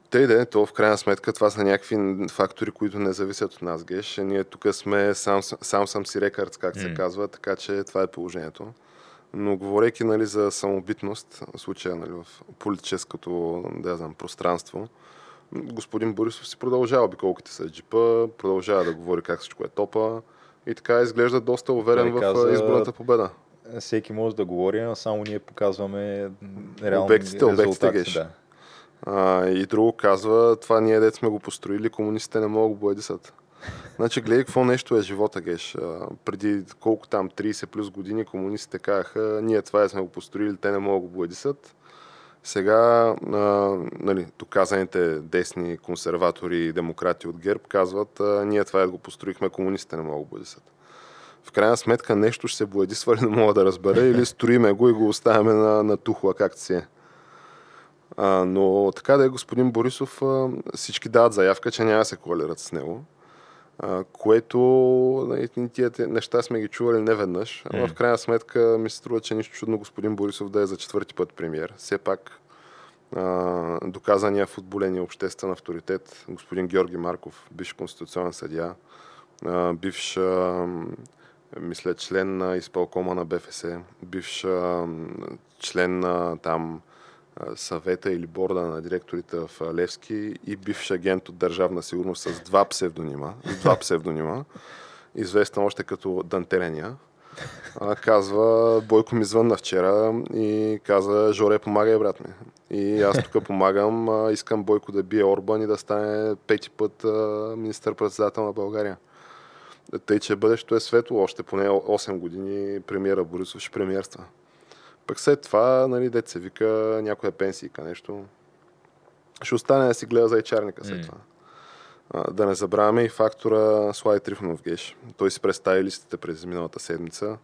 те и да е, то в крайна сметка това са някакви фактори, които не зависят от нас, Геш. Ние тук сме сам, сам съм си рекърдс, как се М. казва, така че това е положението. Но говорейки нали, за самобитност, в случая нали, в политическото да знам, пространство, господин Борисов си продължава обиколките с джипа, продължава да говори как всичко е топа и така изглежда доста уверен Той в каза- изборната победа. Всеки може да говори, а само ние показваме реални Обектите, обектите. Геш. Да. А, и друго казва, това ние дет сме го построили, комунистите не могат да го боядисат. Значи, гледай какво нещо е живота, Геш. А, преди колко там, 30 плюс години, комунистите казаха, ние това сме го построили, те не могат да го боядисат. Сега, а, нали, доказаните десни консерватори и демократи от ГЕРБ казват, а, ние това го построихме, комунистите не могат да го боядисат. В крайна сметка нещо ще се боядисва или не мога да разбера, или строиме го и го оставяме на, на тухла, както си е. А, но така да е, господин Борисов, а, всички дават заявка, че няма да се коалират с него. А, което нали, тия неща сме ги чували не веднъж. Ама в крайна сметка ми се струва, че нищо чудно господин Борисов да е за четвърти път премьер. Все пак а, доказания футболен и обществен авторитет, господин Георги Марков, бивш конституционен съдия, бивш мисля, член на изпълкома на БФС, бивш член на там съвета или борда на директорите в Левски и бивш агент от Държавна сигурност с два псевдонима, с два псевдонима, известен още като Дантерения. Казва, Бойко ми звънна вчера и каза, Жоре, помагай, брат ми. И аз тук помагам, искам Бойко да бие Орбан и да стане пети път министър-председател на България. Тъй, че бъдещето е светло, още поне 8 години премиера Борисов ще премиерства. Пък след това, нали, дет се вика някоя пенсийка, нещо. Ще остане да си гледа за ечарника след това. А, да не забравяме и фактора Слави Трифонов Геш. Той си представи листите през миналата седмица.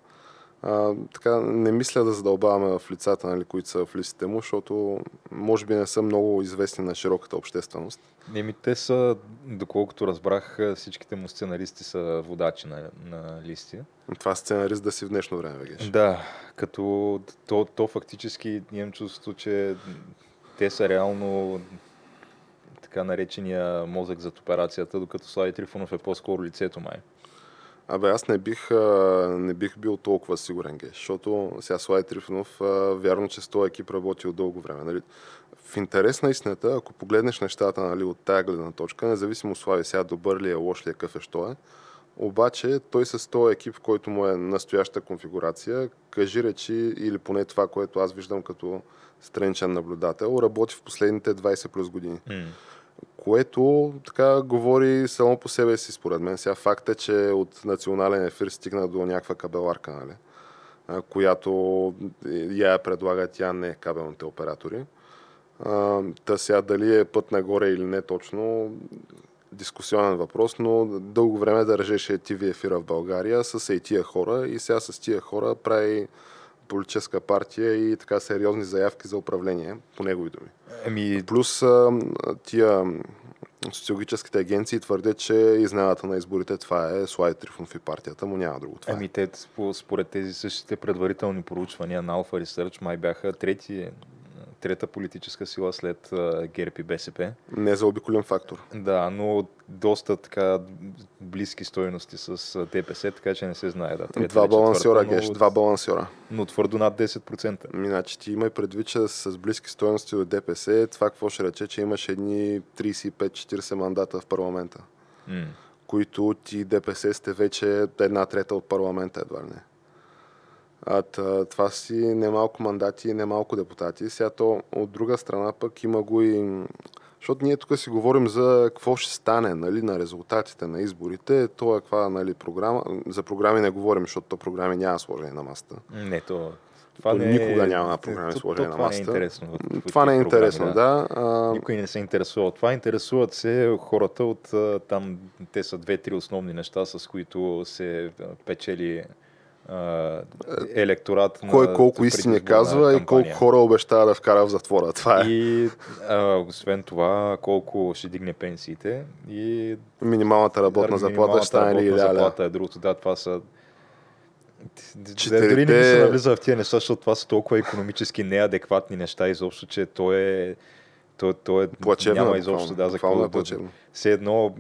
А, така, не мисля да задълбаваме в лицата, нали, които са в листите му, защото може би не са много известни на широката общественост. Еми, те са, доколкото разбрах, всичките му сценаристи са водачи на, на листи. Това сценарист да си в днешно време, вече. Да, като то, то фактически имам чувство, че те са реално така наречения мозък зад операцията, докато Слави Трифонов е по-скоро лицето май. Абе, аз не бих, не бих бил толкова сигурен, геш, защото сега Слави Трифонов, вярно, че с този екип работи от дълго време. Нали? В интерес на истината, ако погледнеш нещата нали, от тая гледна точка, независимо Слави сега добър ли е, лош ли е, какъв е, що е, обаче той с този екип, който му е настояща конфигурация, кажи речи, или поне това, което аз виждам като страничен наблюдател, работи в последните 20 плюс години. Mm което така говори само по себе си, според мен. Сега факт е, че от национален ефир стигна до някаква кабеларка, нали? която я предлага тя не кабелните оператори. та сега дали е път нагоре или не точно, дискусионен въпрос, но дълго време държеше TV ефира в България с и тия хора и сега с тия хора прави политическа партия и така сериозни заявки за управление, по негови думи. Еми... Плюс тия социологическите агенции твърдят, че изненадата на изборите това е Слави Трифонов и партията му, няма друго. Това е. Еми, те според тези същите предварителни проучвания на Alpha Research май бяха трети трета политическа сила след ГЕРБ и БСП. Не за обиколен фактор. Да, но доста така близки стоености с ДПС, така че не се знае. Да, трета два балансиора, геш, два балансиора. Но твърдо над 10%. Иначе ти има предвид, че с близки стоености от ДПС, това какво ще рече, че имаш едни 35-40 мандата в парламента, mm. които ти ДПС сте вече една трета от парламента едва ли не. А, това си немалко мандати и немалко депутати. Сега то от друга страна пък има го и... Защото ние тук си говорим за какво ще стане нали, на резултатите на изборите. То е каква нали, програма. За програми не говорим, защото то програми няма сложени на масата. Не, то това не никога е... няма програми сложени на масата. Това не е интересно. Това не е интересно, да. да. А... Никой не се интересува. Това интересуват се хората от там, те са две-три основни неща, с които се печели електорат Кой на колко истини казва кампания. и колко хора обещава да вкара в затвора. Това е. И а, освен това, колко ще дигне пенсиите и минималната работна заплата ще стане ли заплата е другото. Да, това са Четирите... Дори не се навлиза в тия неща, защото това са толкова економически неадекватни неща изобщо, че то е то, то е, плачевно, няма изобщо да, за какво да, все едно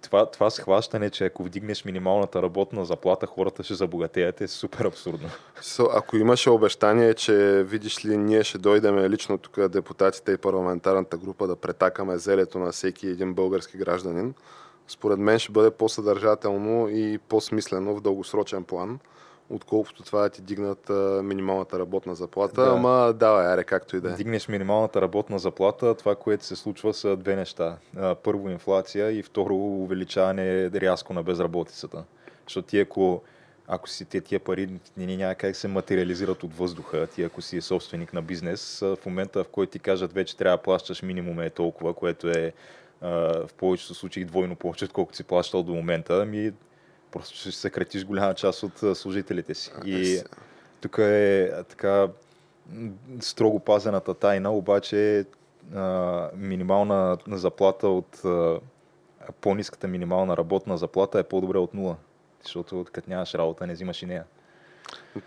това, това схващане, че ако вдигнеш минималната работна заплата, хората ще забогатеят е супер абсурдно. So, ако имаше обещание, че видиш ли, ние ще дойдем лично тук депутатите и парламентарната група да претакаме зелето на всеки един български гражданин, според мен ще бъде по-съдържателно и по-смислено в дългосрочен план отколкото това да ти дигнат а, минималната работна заплата. Да. Ама давай, аре, както и да е. Дигнеш минималната работна заплата, това, което се случва са две неща. Първо инфлация и второ увеличаване рязко на безработицата. Защото ти ако ако си те тия пари не няма как се материализират от въздуха, ти ако си собственик на бизнес, в момента в който ти кажат вече трябва да плащаш минимум е толкова, което е в повечето случаи двойно повече, отколкото си плащал до момента, ами просто ще съкратиш голяма част от служителите си. И тук е така строго пазената тайна, обаче а, минимална заплата от а, по-низката минимална работна заплата е по-добре от нула. Защото като нямаш работа, не взимаш и нея.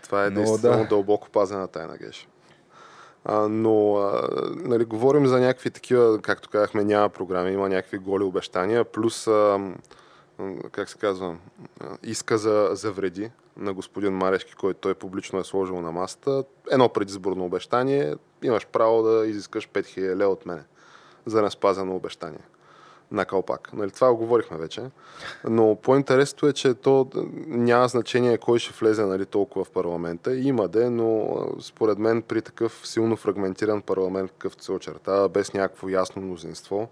Това е действително да. дълбоко пазена тайна, Геш. А, но а, нали, говорим за някакви такива, както казахме, няма програми, има някакви голи обещания, плюс а, как се казва, иска за, за вреди на господин Марешки, който той публично е сложил на масата. Едно предизборно обещание, имаш право да изискаш 5000 лева от мене за неспазено обещание на калпак. Нали, това го говорихме вече. Но по-интересното е, че то няма значение кой ще влезе нали, толкова в парламента. Има де, но според мен при такъв силно фрагментиран парламент, какъвто се очертава, без някакво ясно мнозинство,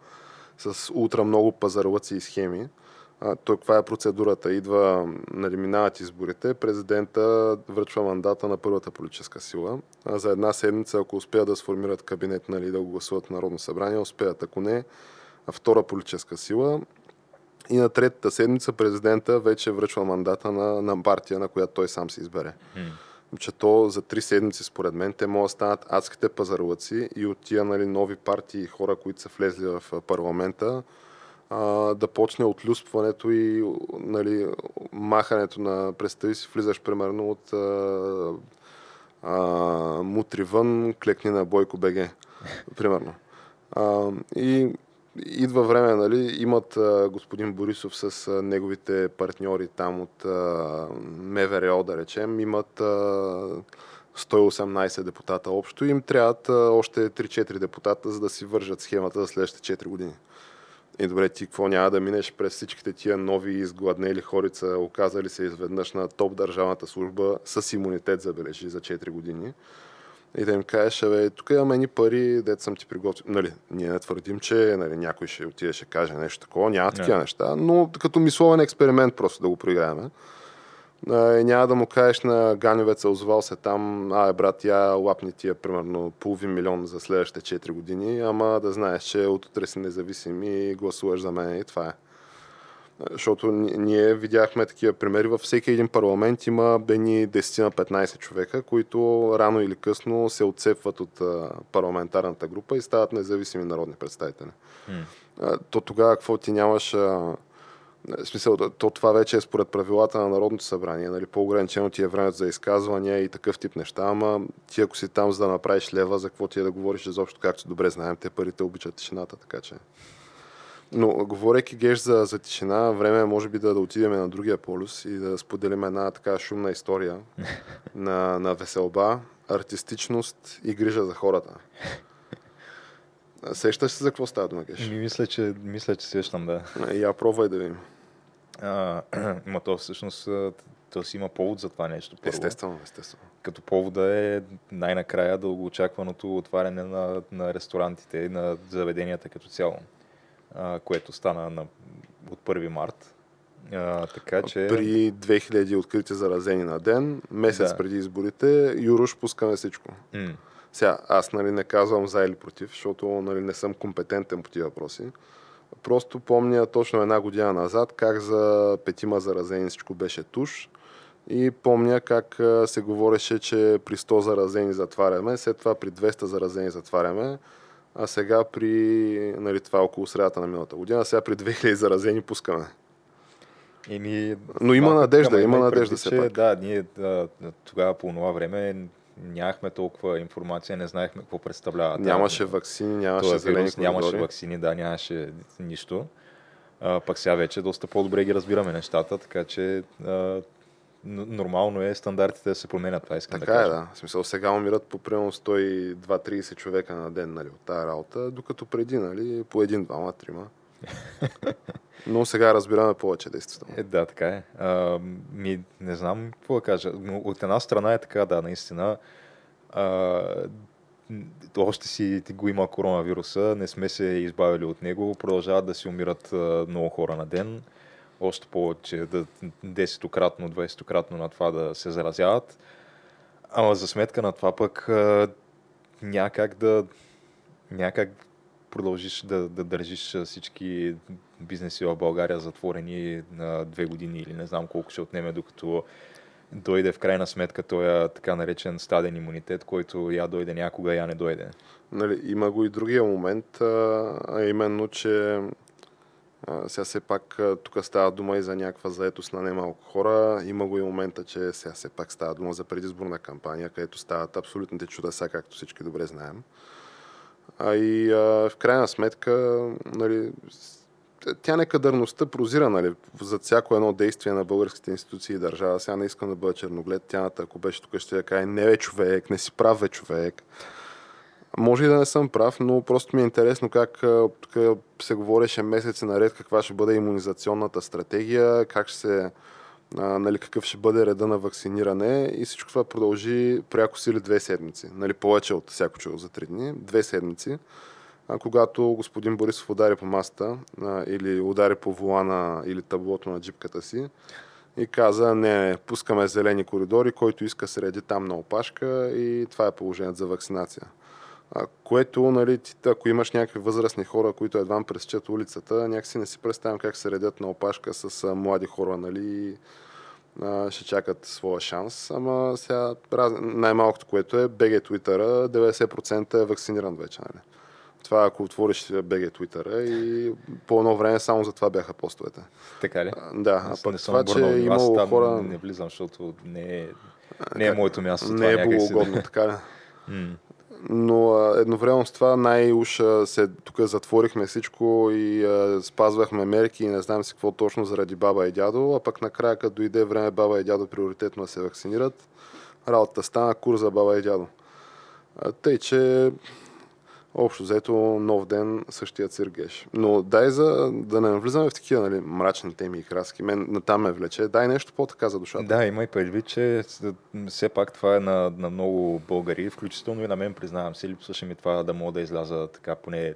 с ултра много пазарлъци и схеми, каква е процедурата? Идва, нали, минават изборите, президента връчва мандата на първата политическа сила. За една седмица, ако успеят да сформират кабинет, нали, да го гласуват Народно събрание, успеят. Ако не, втора политическа сила И на третата седмица президента вече връчва мандата на, на партия, на която той сам се избере. М. Че то за три седмици, според мен, те могат да станат адските пазарлъци и от тия нали, нови партии и хора, които са влезли в парламента, а, да почне отлюспването и нали, махането на представи си, влизаш примерно от а, а, мутри вън, клекни на Бойко БГ, примерно. А, и идва време, нали, имат а, господин Борисов с а, неговите партньори там от а, МВР, да речем, имат а, 118 депутата общо. Им трябват а, още 3-4 депутата, за да си вържат схемата за следващите 4 години. И добре, ти какво няма да минеш през всичките тия нови изгладнели хорица, оказали се изведнъж на топ държавната служба с имунитет, забележи, за 4 години. И да им кажеш, абе, тук имаме ни пари, дет съм ти приготвил. Нали, ние не твърдим, че нали, някой ще отиде, ще каже нещо такова, няма такива Не. неща, но като мисловен експеримент просто да го проиграем. А, и няма да му кажеш на Ганевеца, озвал се там, а, брат, я лапни тия примерно половин милион за следващите 4 години, ама да знаеш, че от утре си независим и гласуваш за мен и това е. Защото ни- ние видяхме такива примери. Във всеки един парламент има бени 10 на 15 човека, които рано или късно се отцепват от парламентарната група и стават независими народни представители. А, то тогава какво ти нямаш... А, в смисъл, то- то това вече е според правилата на Народното събрание. Нали, по-ограничено ти е времето за изказвания и такъв тип неща, ама ти ако си там за да направиш лева, за какво ти е да говориш изобщо, както добре знаем, те парите обичат тишината, така че... Но говорейки геш за, за тишина, време е може би да, да отидем на другия полюс и да споделим една така шумна история на, на веселба, артистичност и грижа за хората. Сещаш се за какво става дума, Геш? Ми, мисля, че, мисля, че сещам, да. Я пробвай да видим. А, ма то всъщност то си има повод за това нещо. Първо. Естествено, естествено. Като повода е най-накрая дългоочакваното отваряне на, на ресторантите и на заведенията като цяло, а, което стана на, от 1 март. А, така че... При 2000 открити заразени на ден, месец Да. преди изборите, Юруш пускаме всичко. М, Сега, аз нали, не казвам за или против, защото нали, не съм компетентен по тия въпроси. Просто помня точно една година назад как за петима заразени всичко беше туш. И помня как се говореше, че при 100 заразени затваряме, след това при 200 заразени затваряме, а сега при, нали, това около средата на миналата година, сега при 2000 заразени пускаме. Еми, Но има надежда, има надежда че, пак. Да, ние да, тогава по това време нямахме толкова информация, не знаехме какво представлява. Нямаше вакцини, нямаше зелени вирус, нямаше вакцини, да, нямаше нищо. А, пък сега вече доста по-добре ги разбираме нещата, така че а, нормално е стандартите да се променят. Това искам Така да е, кажа. да. В смисъл, сега умират по примерно 102-30 човека на ден нали, от тази работа, докато преди, нали, по един, двама, трима. Но сега разбираме повече, действително. Е, да, така е. А, ми, не знам какво да кажа. Но от една страна е така, да, наистина. А, още си го има коронавируса, не сме се избавили от него, продължават да си умират много хора на ден. Още повече, да, 10-кратно, 20-кратно на това да се заразяват. Ама за сметка на това пък а, няма как да няма как продължиш да, да държиш всички бизнеси в България затворени на две години или не знам колко ще отнеме, докато дойде в крайна сметка този така наречен стаден имунитет, който я дойде някога, я не дойде. Нали, има го и другия момент, а, именно, че сега все пак тук става дума и за някаква заетост на немалко хора. Има го и момента, че сега все пак става дума за предизборна кампания, където стават абсолютните чудеса, както всички добре знаем. А и а, в крайна сметка, нали, тя некадърността прозира нали, за всяко едно действие на българските институции и държава. Сега не искам да бъда черноглед. Тяната, ако беше тук, ще я каже, не бе човек, не си прав бе човек. Може и да не съм прав, но просто ми е интересно как тук се говореше месеци наред каква ще бъде иммунизационната стратегия, как ще се, а, нали, какъв ще бъде реда на вакциниране и всичко това продължи пряко сили две седмици. Нали, повече от всяко чудо за три дни. Две седмици. А, когато господин Борисов удари по масата а, или удари по волана или таблото на джипката си и каза, не, пускаме зелени коридори, който иска се реди там на опашка и това е положението за вакцинация. Което, нали, ти, ако имаш някакви възрастни хора, които едва пресечат улицата, някакси не си представям как се редят на опашка с а, млади хора, нали, а, ще чакат своя шанс. Ама сега раз... най-малкото, което е BG Twitter, 90% е вакциниран вече. Нали. Това ако отвориш BG Twitter и по едно време само за това бяха постовете. Така ли? А, да, а пък това, че е имало там хора... Не влизам, защото не е, не е моето място. Не това е си да- така ли? Но едновременно с това най-уж се, тук затворихме всичко и а, спазвахме мерки и не знам си какво точно заради баба и дядо, а пък накрая като дойде време баба и дядо приоритетно да се вакцинират, работата стана курс за баба и дядо. А, тъй, че общо взето нов ден същия циргеш. Но дай за да не навлизаме в такива нали, мрачни теми и краски. Мен на там ме влече. Дай нещо по-така за душата. Да, имай предвид, че все пак това е на, на много българи, включително и на мен, признавам се, липсваше ми това да мога да изляза така поне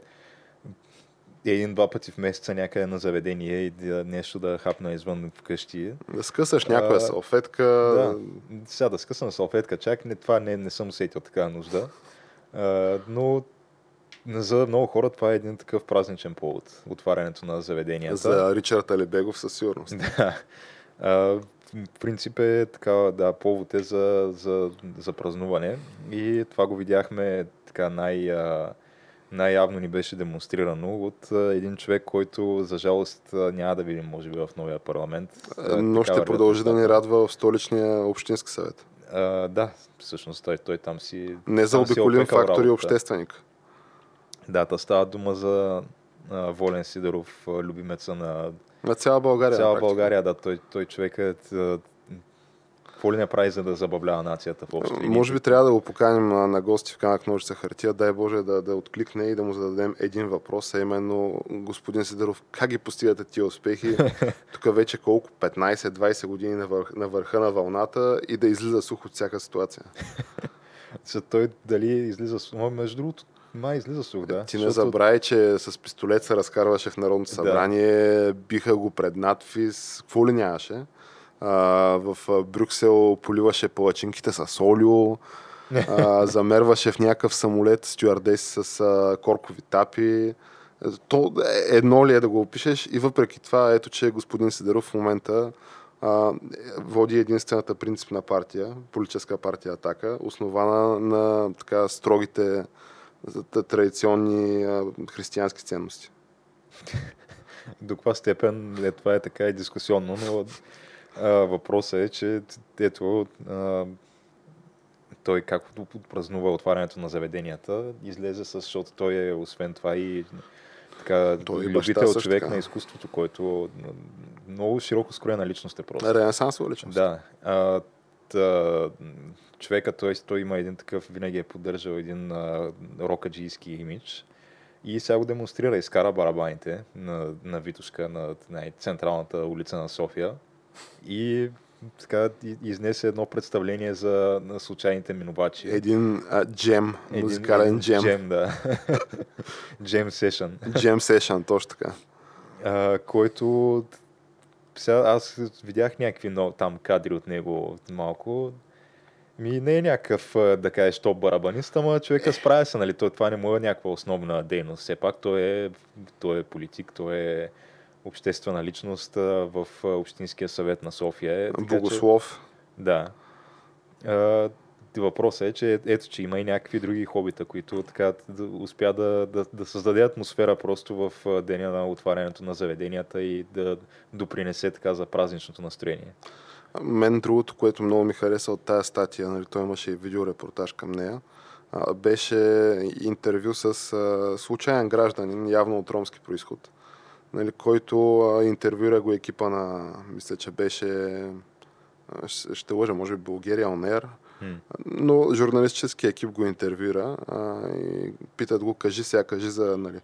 един-два пъти в месеца някъде на заведение и да, нещо да хапна извън вкъщи. Да скъсаш някоя А, салфетка. Да, сега да скъсам салфетка, чак не, това не, не съм усетил такава нужда. А, но за много хора това е един такъв празничен повод, отварянето на заведенията. За Ричард Алибегов със сигурност. Да. А, в принцип е такава, да, повод е за, за, за празнуване и това го видяхме така най, а, най-явно ни беше демонстрирано от един човек, който за жалост няма да видим, може би, в новия парламент. А, Но така ще продължи да ни радва в столичния общински съвет. А, да, всъщност той, той там си... Не за е обиколим опекал фактор и общественик. Да, та става дума за а, Волен Сидоров, любимеца на На цяла България. цяла на практика. България. Да, той, той човек е... Какво ли не прави, за да забавлява нацията в общи линии? Може би трябва да го поканим а, на гости в камък ножица хартия. Дай Боже да, да откликне и да му зададем един въпрос, а именно господин Сидоров, как ги постигате тия успехи? Тук вече колко? 15-20 години на, върх, на върха на вълната и да излиза сух от всяка ситуация. Че той дали излиза с... Ма, между другото, май излиза сух, да. Ти не защото- че с пистолет се разкарваше в Народното Да. събрание, биха го пред надфис, какво ли нямаше. А, в Брюксел поливаше палачинките с олио, а, замерваше в някакъв самолет стюардеси с а, коркови тапи. То е- едно ли е да го опишеш и въпреки това, ето че господин Сидеров в момента а, води единствената принципна партия, политическа партия Атака, основана на така строгите за традиционни а, християнски ценности. До каква степен е, това е така и дискусионно, но а, въпросът е, че ето а, той как празнува отварянето на заведенията, излезе с, защото той е освен това и така, Той любител човек така. на изкуството, който много широко скроена личност е просто. Ренесансова личност. Да. А, та, човека, той, той има един такъв, винаги е поддържал един а, рокаджийски имидж. И сега го демонстрира, изкара барабаните на, на Витушка, на най-централната улица на София. И така изнесе едно представление за на случайните минувачи. Един а, джем, музикален джем. Джем, да. джем сешън. Джем сешън, точно така. а, който сега аз видях някакви но, там кадри от него малко. Ми не е някакъв, да кажеш, топ барабанист, ама човека справя се, нали? Той, това не му е някаква основна дейност. Все пак той е, той е политик, той е обществена личност в Общинския съвет на София. Е, така че- Богослов. да. Въпросът е, че ето, че има и някакви други хобита, които така успя да, да, да създаде атмосфера просто в деня на отварянето на заведенията и да допринесе така за празничното настроение. Мен другото, което много ми хареса от тази статия, нали, той имаше и видеорепортаж към нея, беше интервю с случайен гражданин, явно от ромски происход, нали, който а, интервюира го екипа на, мисля, че беше, ще, лъжа, може би България Онер. Но журналистически екип го интервюира а, и питат го, кажи сега, кажи за нали,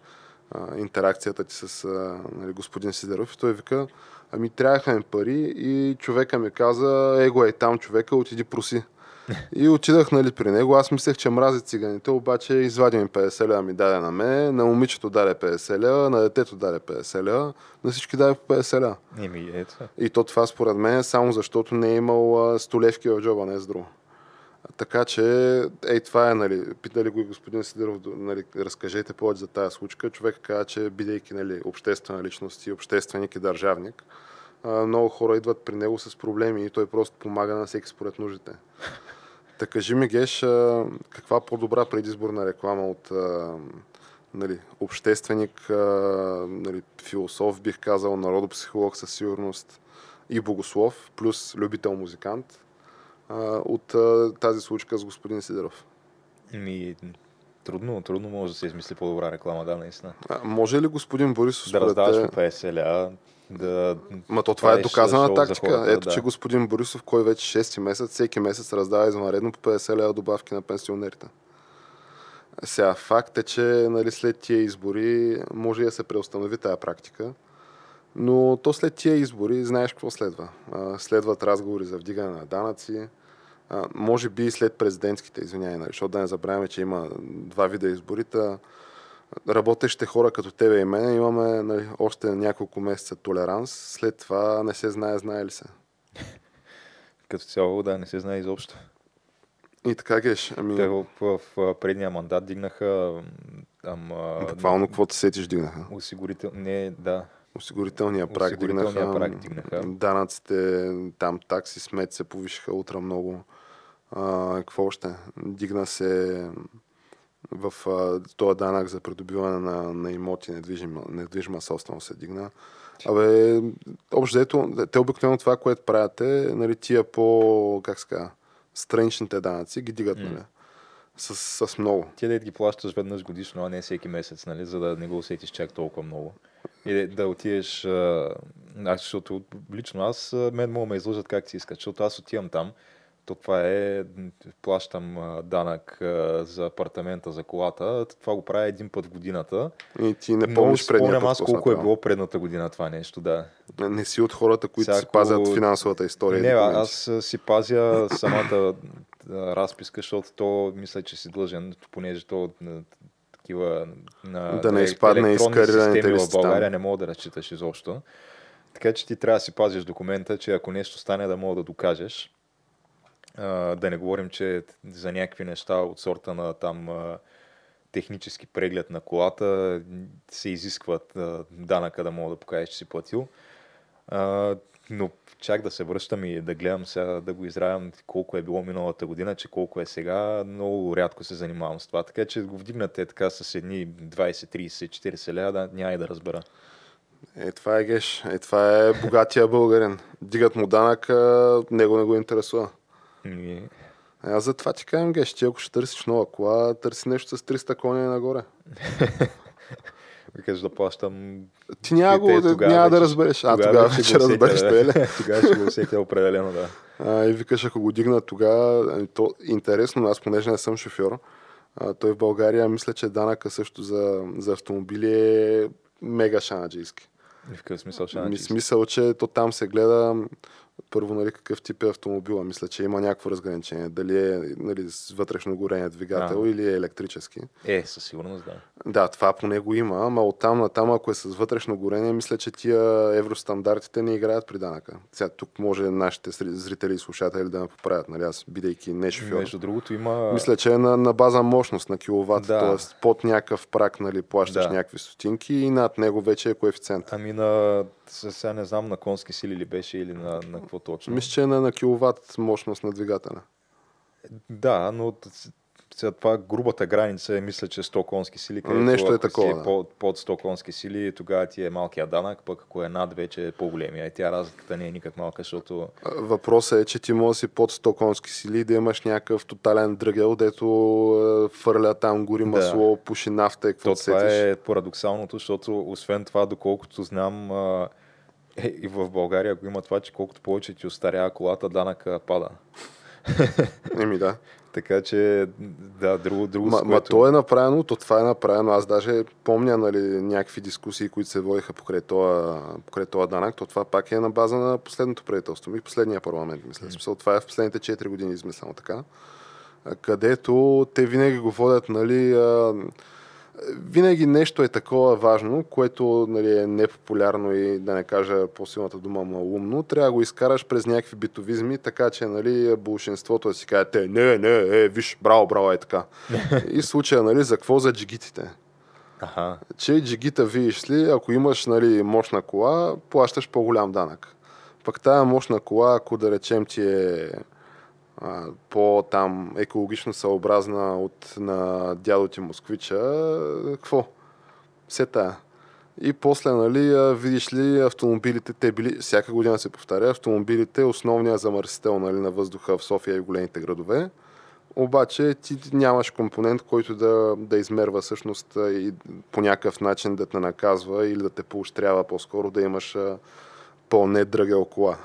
а, интеракцията ти с а, нали, господин Сидеров. И той вика, ами трябваха ми пари и човека ми каза, его е там човека, отиди проси. И отидах нали, при него. Аз мислех, че мрази циганите, обаче извади ми 50 лева ми даде на мен, на момичето даде 50 лева, на детето даде 50 лева, на всички даде по 50 лева. Еми, ето. И то това според мен е само защото не е имал столевки в джоба, не е с друго. Така че, ей, това е, нали, питали го и господин Сидеров, нали, разкажете повече за тази случка. Човек каза, че бидейки нали, обществена личност и общественик и държавник, много хора идват при него с проблеми и той просто помага на всеки според нуждите. Така кажи ми, Геш, каква по-добра предизборна реклама от нали, общественик, нали, философ, бих казал, народопсихолог със сигурност и богослов, плюс любител музикант от тази случка с господин Сидеров? Ми, трудно, трудно може да се измисли по-добра реклама, да, наистина. А, може ли господин Борисов Да раздаваш по 50 ля, да... Ма то това е доказана тактика. хората, Ето, да. че господин Борисов, кой вече 6 месец, всеки месец раздава извънредно по 50 лева добавки на пенсионерите. Сега, факт е, че нали, след тия избори може и да се преустанови тая практика, но то след тия избори знаеш какво следва. Следват разговори за вдигане на данъци, може би и след президентските, извинявай, нали, защото да не забравяме, че има два вида изборита. Работещите хора като тебе и мен имаме нали, още няколко месеца толеранс, след това не се знае, знае ли се. Като цяло, да, не се знае изобщо. И така геш, ами Те в, в, в предния мандат дигнаха ама, буквално каквото се сетиш дигнаха. осигурител... Не, да. Осигурителния прак Осигурителния дигнаха, прак дигнаха. данъците, там такси, смет се повишиха утра много. А, какво още? Дигна се в а, този данък за придобиване на, на имоти, недвижима, недвижима собственост се дигна. Абе, общо взето, те обикновено това, което правят е, нали, тия по, как казва, страничните данъци ги дигат, нали, с, с много. Ти да ги плащаш веднъж годишно, а не всеки месец, нали, за да не го усетиш чак толкова много. И да, отидеш, а, аз, защото лично аз, мен мога ме излъжат как си искат, защото аз отивам там, то това е, плащам данък за апартамента, за колата, това го правя един път в годината. И ти не помниш си предния спомням аз си колко е било предната година това нещо, да. Не си от хората, които си Всяко- пазят финансовата история. Не, а- аз си пазя самата разписка, защото то мисля, че си длъжен, понеже то такива на Да не елек- изпадне изкарираните в листи там. България не мога да разчиташ изобщо. Така че ти трябва да си пазиш документа, че ако нещо стане да мога да докажеш. А, да не говорим, че за някакви неща от сорта на там а, технически преглед на колата се изискват а, данъка да мога да покажеш, че си платил. А, но чак да се връщам и да гледам сега, да го изравям колко е било миналата година, че колко е сега, много рядко се занимавам с това. Така че го вдигнате така с едни 20, 30, 40 лева, да, няма и да разбера. Е, това е геш. Е, това е богатия българин. Дигат му данък, него не го интересува. И, Е, Аз за това ти казвам, геш, ти ако ще търсиш нова кола, търси нещо с 300 коня нагоре. викаш да плащам... Ти няма, го, да, тогава няма да вече- разбереш. А тогава ще го усетя, разбереш, да. те ли? тогава ще го усетя определено, да. А, и викаш, ако го дигна тогава, ами то, интересно, аз понеже не съм шофьор, а, той в България мисля, че данъка също за, за автомобили е мега шанаджийски. И в какъв смисъл ще Ми, начи? смисъл, че то там се гледа първо, нали, какъв тип е автомобила. Мисля, че има някакво разграничение. Дали е нали, с вътрешно горение двигател А. или е електрически. Е, със сигурност, да. Да, това поне го има, ама оттам на там, ако е с вътрешно горение, мисля, че тия евростандартите не играят при данъка. Сега тук може нашите зри- зрители и слушатели да ме поправят, нали, аз бидейки не шофьор. Между другото има... Мисля, че е на, на база мощност на киловатт, Да. т.е. под някакъв прак нали, плащаш Да. някакви стотинки и над него вече е коефициент. Ами на... Сега не знам на конски сили ли беше или на, на какво точно. Мисля, че е на, на киловатт мощност на двигателя. Да, но сега това грубата граница е, мисля, че 100 конски сили. където Нещо е ако такова, Си да. е под, под 100 конски сили, тогава ти е малкия данък, пък ако е над, вече е по-големия. И тя разликата не е никак малка, защото Въпросът е, че ти може да си под 100 конски сили да имаш някакъв тотален дръгел, дето е, фърля там, гори Да. масло, пуши нафта и какво то, това сетиш. е парадоксалното, защото освен това, доколкото знам, е, и в България го има това, че колкото повече ти остарява колата, данъка пада. Еми да. Така че, да, друго, друго Ма, с ма което... то е направено, то това е направено. Аз даже помня нали, някакви дискусии, които се водиха покрай това, покрай това данък. То това пак е на база на последното правителство и последния парламент, мисля. В Смисъл, това е в последните 4 години измислено така. Където те винаги го водят, нали, винаги нещо е такова важно, което нали, е непопулярно и да не кажа по-силната дума малумно, трябва да го изкараш през някакви битовизми, така че нали, большинството да си кажете, не, не, е, виж, браво, браво, е така. и случая, нали, за какво за джигитите? Ага. Че джигита, видиш ли, ако имаш нали, мощна кола, плащаш по-голям данък. Пък тая мощна кола, ако да речем ти е по-там екологично съобразна от на дядо ти москвича, какво? Все тая. И после, нали, видиш ли, автомобилите, те били, всяка година се повтаря, автомобилите основният замърсител нали, на въздуха в София и големите градове. Обаче ти нямаш компонент, който да, да измерва всъщност и по някакъв начин да те наказва или да те поощрява по-скоро да имаш по-недръгел кола.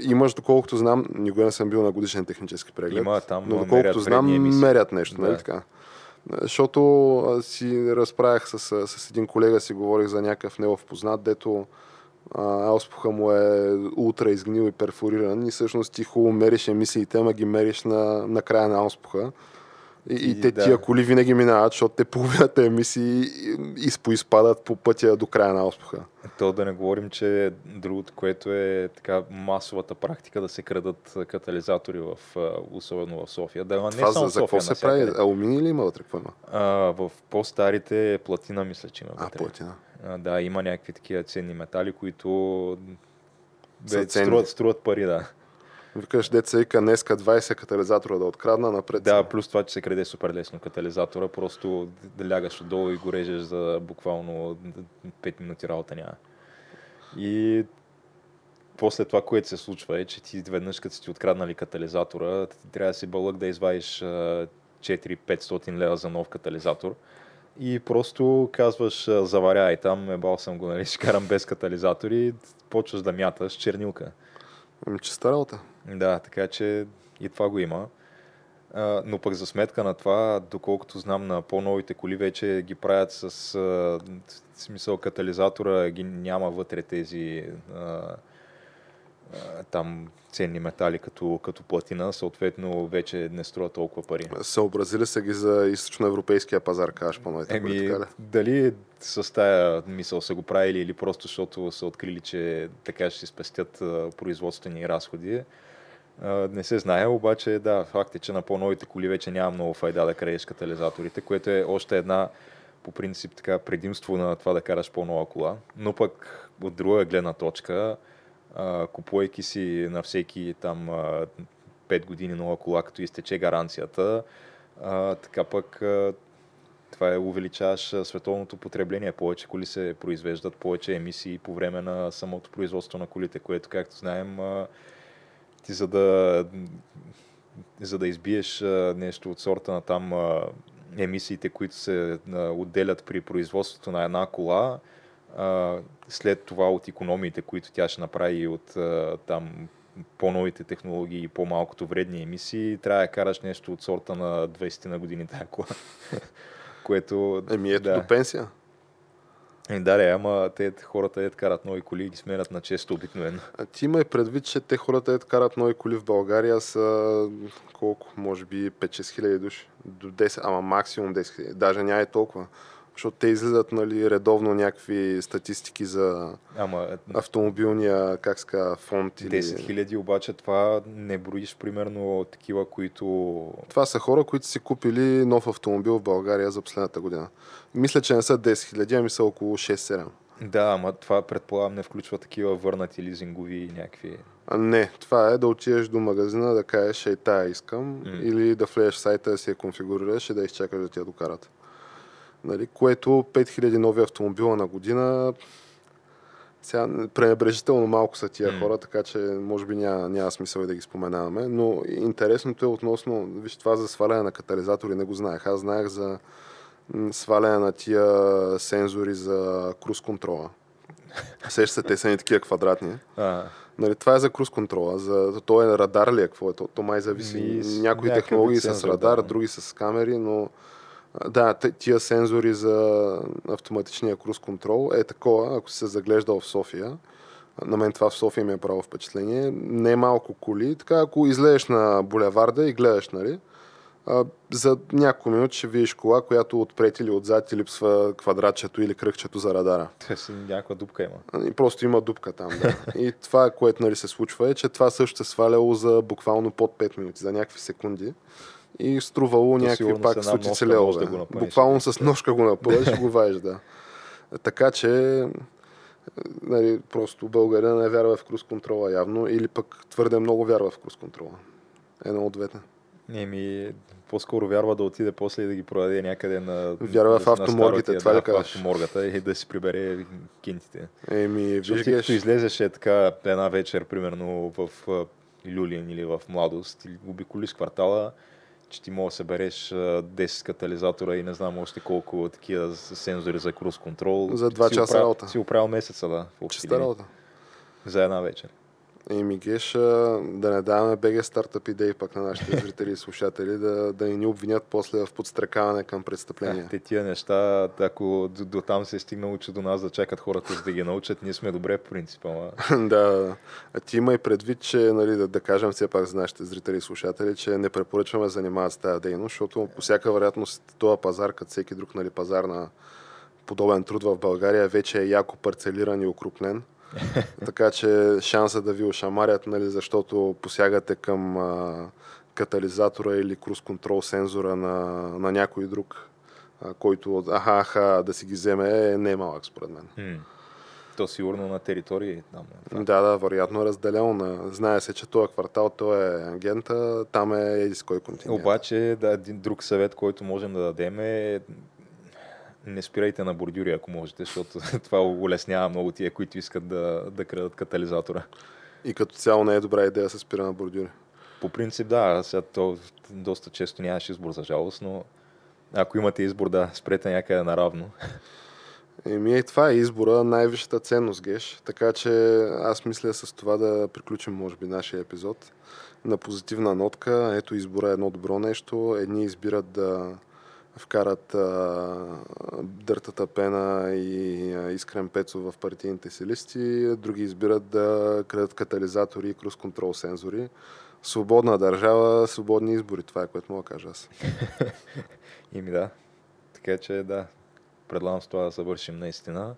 Имаш, доколкото знам, никога не съм бил на годишен технически преглед. Има там, но доколкото знам, мерят нещо, нали да. нали така? Защото си разправях с, с един колега, си говорих за някакъв негов познат, дето ауспуха му е ултра изгнил и перфориран и всъщност ти хубаво мериш емисиите, ама ги мериш на, на края на ауспуха. И, и, и те да. тия коли винаги минават, защото те половината емисии изпоизпадат по пътя до края на ауспуха. То да не говорим, че другото, което е така масовата практика да се крадат катализатори, в, особено в София. Да, Това не само за, за какво се прави? Алуминий ли има вътре? Какво има? А, в по-старите платина, мисля, че има вътре. А, платина. А, да, има някакви такива ценни метали, които бе, струват, струват пари, да. Викаш, деца вика, днеска 20 катализатора да открадна напред. Да, плюс това, че се краде супер лесно катализатора, просто да лягаш отдолу и го режеш за буквално 5 минути работа няма. И после това, което се случва е, че ти веднъж като си ти откраднали катализатора, ти трябва да си бълък да извадиш 4-500 лева за нов катализатор. И просто казваш, заваряй там, ебал съм го, нали, ще карам без катализатор и почваш да мяташ чернилка. Ами, че работа. Да, така че и това го има. А, но пък за сметка на това, доколкото знам на по-новите коли, вече ги правят с а, смисъл катализатора, ги няма вътре тези а, там ценни метали като, като платина, съответно вече не струва толкова пари. Съобразили се ги за източноевропейския пазар, кажеш по новите Еми, така ли? Дали с тая мисъл са го правили или просто защото са открили, че така ще си спестят производствени разходи, не се знае, обаче да, факт е, че на по-новите коли вече няма много файда да крадеш катализаторите, което е още една по принцип така предимство на това да караш по-нова кола. Но пък от друга гледна точка, купувайки си на всеки там а, 5 години нова кола, като изтече гаранцията, така пък това е увеличаваш световното потребление. Повече коли се произвеждат, повече емисии по време на самото производство на колите, което, както знаем, ти за да, за да избиеш нещо от сорта на там емисиите, които се отделят при производството на една кола, след това от економиите, които тя ще направи от а, там по-новите технологии и по-малкото вредни емисии, трябва да караш нещо от сорта на 20 на години тая кола. Което... Еми ето да. до пенсия. И да, да, ама те хората е карат нови коли и ги сменят на често обикновено. А ти има и предвид, че те хората е карат нови коли в България са колко, може би 5-6 хиляди души. До 10, ама максимум 10 хиляди. Даже няма и толкова. Защото те излизат нали, редовно някакви статистики за Ама, автомобилния как ска, фонд. 10 или... хиляди обаче това не броиш примерно такива, които... Това са хора, които си купили нов автомобил в България за последната година. Мисля, че не са 10 хиляди, ами са около 6-7. Да, ама това предполагам не включва такива върнати лизингови и някакви... А, не, това е да отидеш до магазина, да кажеш, ей, тая искам, mm. или да влезеш в сайта да си я конфигурираш и да изчакаш да ти я докарат нали, което 5000 нови автомобила на година сега, пренебрежително малко са тия mm. хора, така че може би няма, няма смисъл и да ги споменаваме. Но интересното е относно, виж, това за сваляне на катализатори не го знаех. Аз знаех за сваляне на тия сензори за круз контрола. Сеща се, те са ни такива квадратни. Нали, това е за круз контрола. За, то е радар ли е? Какво е? То, то май зависи. Ми, Някои технологии с радар, да. други с камери, но да, тия сензори за автоматичния круз контрол е такова, ако се заглеждал в София. На мен това в София ми е право впечатление. Не е малко коли. Така, ако излезеш на булеварда и гледаш, нали, за няколко минути ще видиш кола, която отпред или отзад ти липсва квадратчето или кръгчето за радара. Те си някаква дупка има. И просто има дупка там, да. И това, което нали, се случва е, че това също се сваляло за буквално под 5 минути, за някакви секунди. И струвало То някакви пак стотици левове. да. Буквално с ножка го напълнеш и го ваеш, да. Така че нали, просто българина не вярва в круз контрола явно или пък твърде много вярва в круз контрола. Едно от двете. Еми, по-скоро вярва да отиде после и да ги продаде някъде на... Вярва в на автоморгите, старотия, това ли да, в казваш? автоморгата и да си прибере кинтите. Еми, виж, като излезеше така една вечер, примерно в Люлин или в Младост, или обиколиш квартала, че ти мога да събереш а, 10 катализатора и не знам още колко такива сензори за круз контрол. За два часа оправил- работа. Си оправил месеца, да. чиста работа. За една вечер. Еми, Геш, а, да не даваме БГ стартъп идеи пък на нашите зрители и слушатели, да, да ни обвинят после в подстрекаване към престъпления. Ах, те тия неща, ако до, до там се е стигнало, че до нас да чакат хората, за да ги научат, ние сме добре по принцип, ама да, а ти има и предвид, че, нали, да, да кажем все пак за нашите зрители и слушатели, че не препоръчваме да занимават с тази дейност, защото по всяка вероятност този пазар, като всеки друг нали, пазар на подобен труд в България, вече е яко парцелиран и укрупнен. така че шанса да ви ошамарят, нали, защото посягате към а, катализатора или круз контрол сензора на, на някой друг, а, който аха, аха да си ги вземе, е не е малък според мен. то сигурно на територии там. е това. Да, да, вероятно е разделено. На... Знае се, че този квартал, той е агента, там е еди с кой континент. Обаче, да, един друг съвет, който можем да дадем е не спирайте на бордюри, ако можете, защото това улеснява много тия, които искат да, да крадат катализатора. И като цяло не е добра идея да се спира на бордюри. По принцип, да, сега то доста често нямаш избор за жалост, но ако имате избор, да, спрете някъде наравно. Еми, и това е избора, най-висшата ценност, Геш. Така че аз мисля с това да приключим, може би, нашия епизод на позитивна нотка. Ето избора е едно добро нещо. Едни избират да вкарат а, дъртата пена и а, искрен пецо в партийните си листи, други избират да крадат катализатори и круз контрол сензори. Свободна държава, свободни избори. Това е което мога да кажа аз. И ми да. Така че да, предлагам с това да завършим наистина.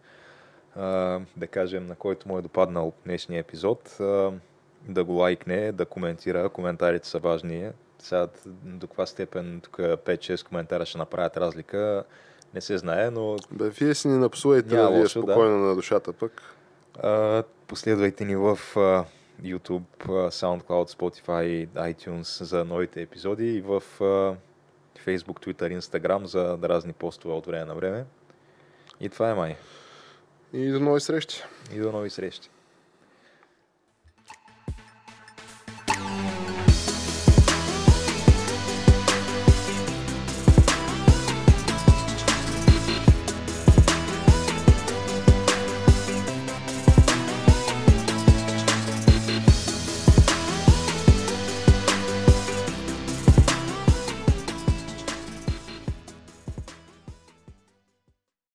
А, да кажем на който му е допаднал днешния епизод, а, да го лайкне, да коментира. Коментарите са важни. Сега до каква степен тук 5-6 коментара ще направят разлика, не се знае, но Бе, вие си ни напсувайте Няма да ви е лошо, да. спокойно на душата пък. А, последвайте ни в а, YouTube, SoundCloud, Spotify iTunes за новите епизоди и в а, Facebook, Twitter, Instagram за разни постове от време на време. И това е май. И до нови срещи! И до нови срещи.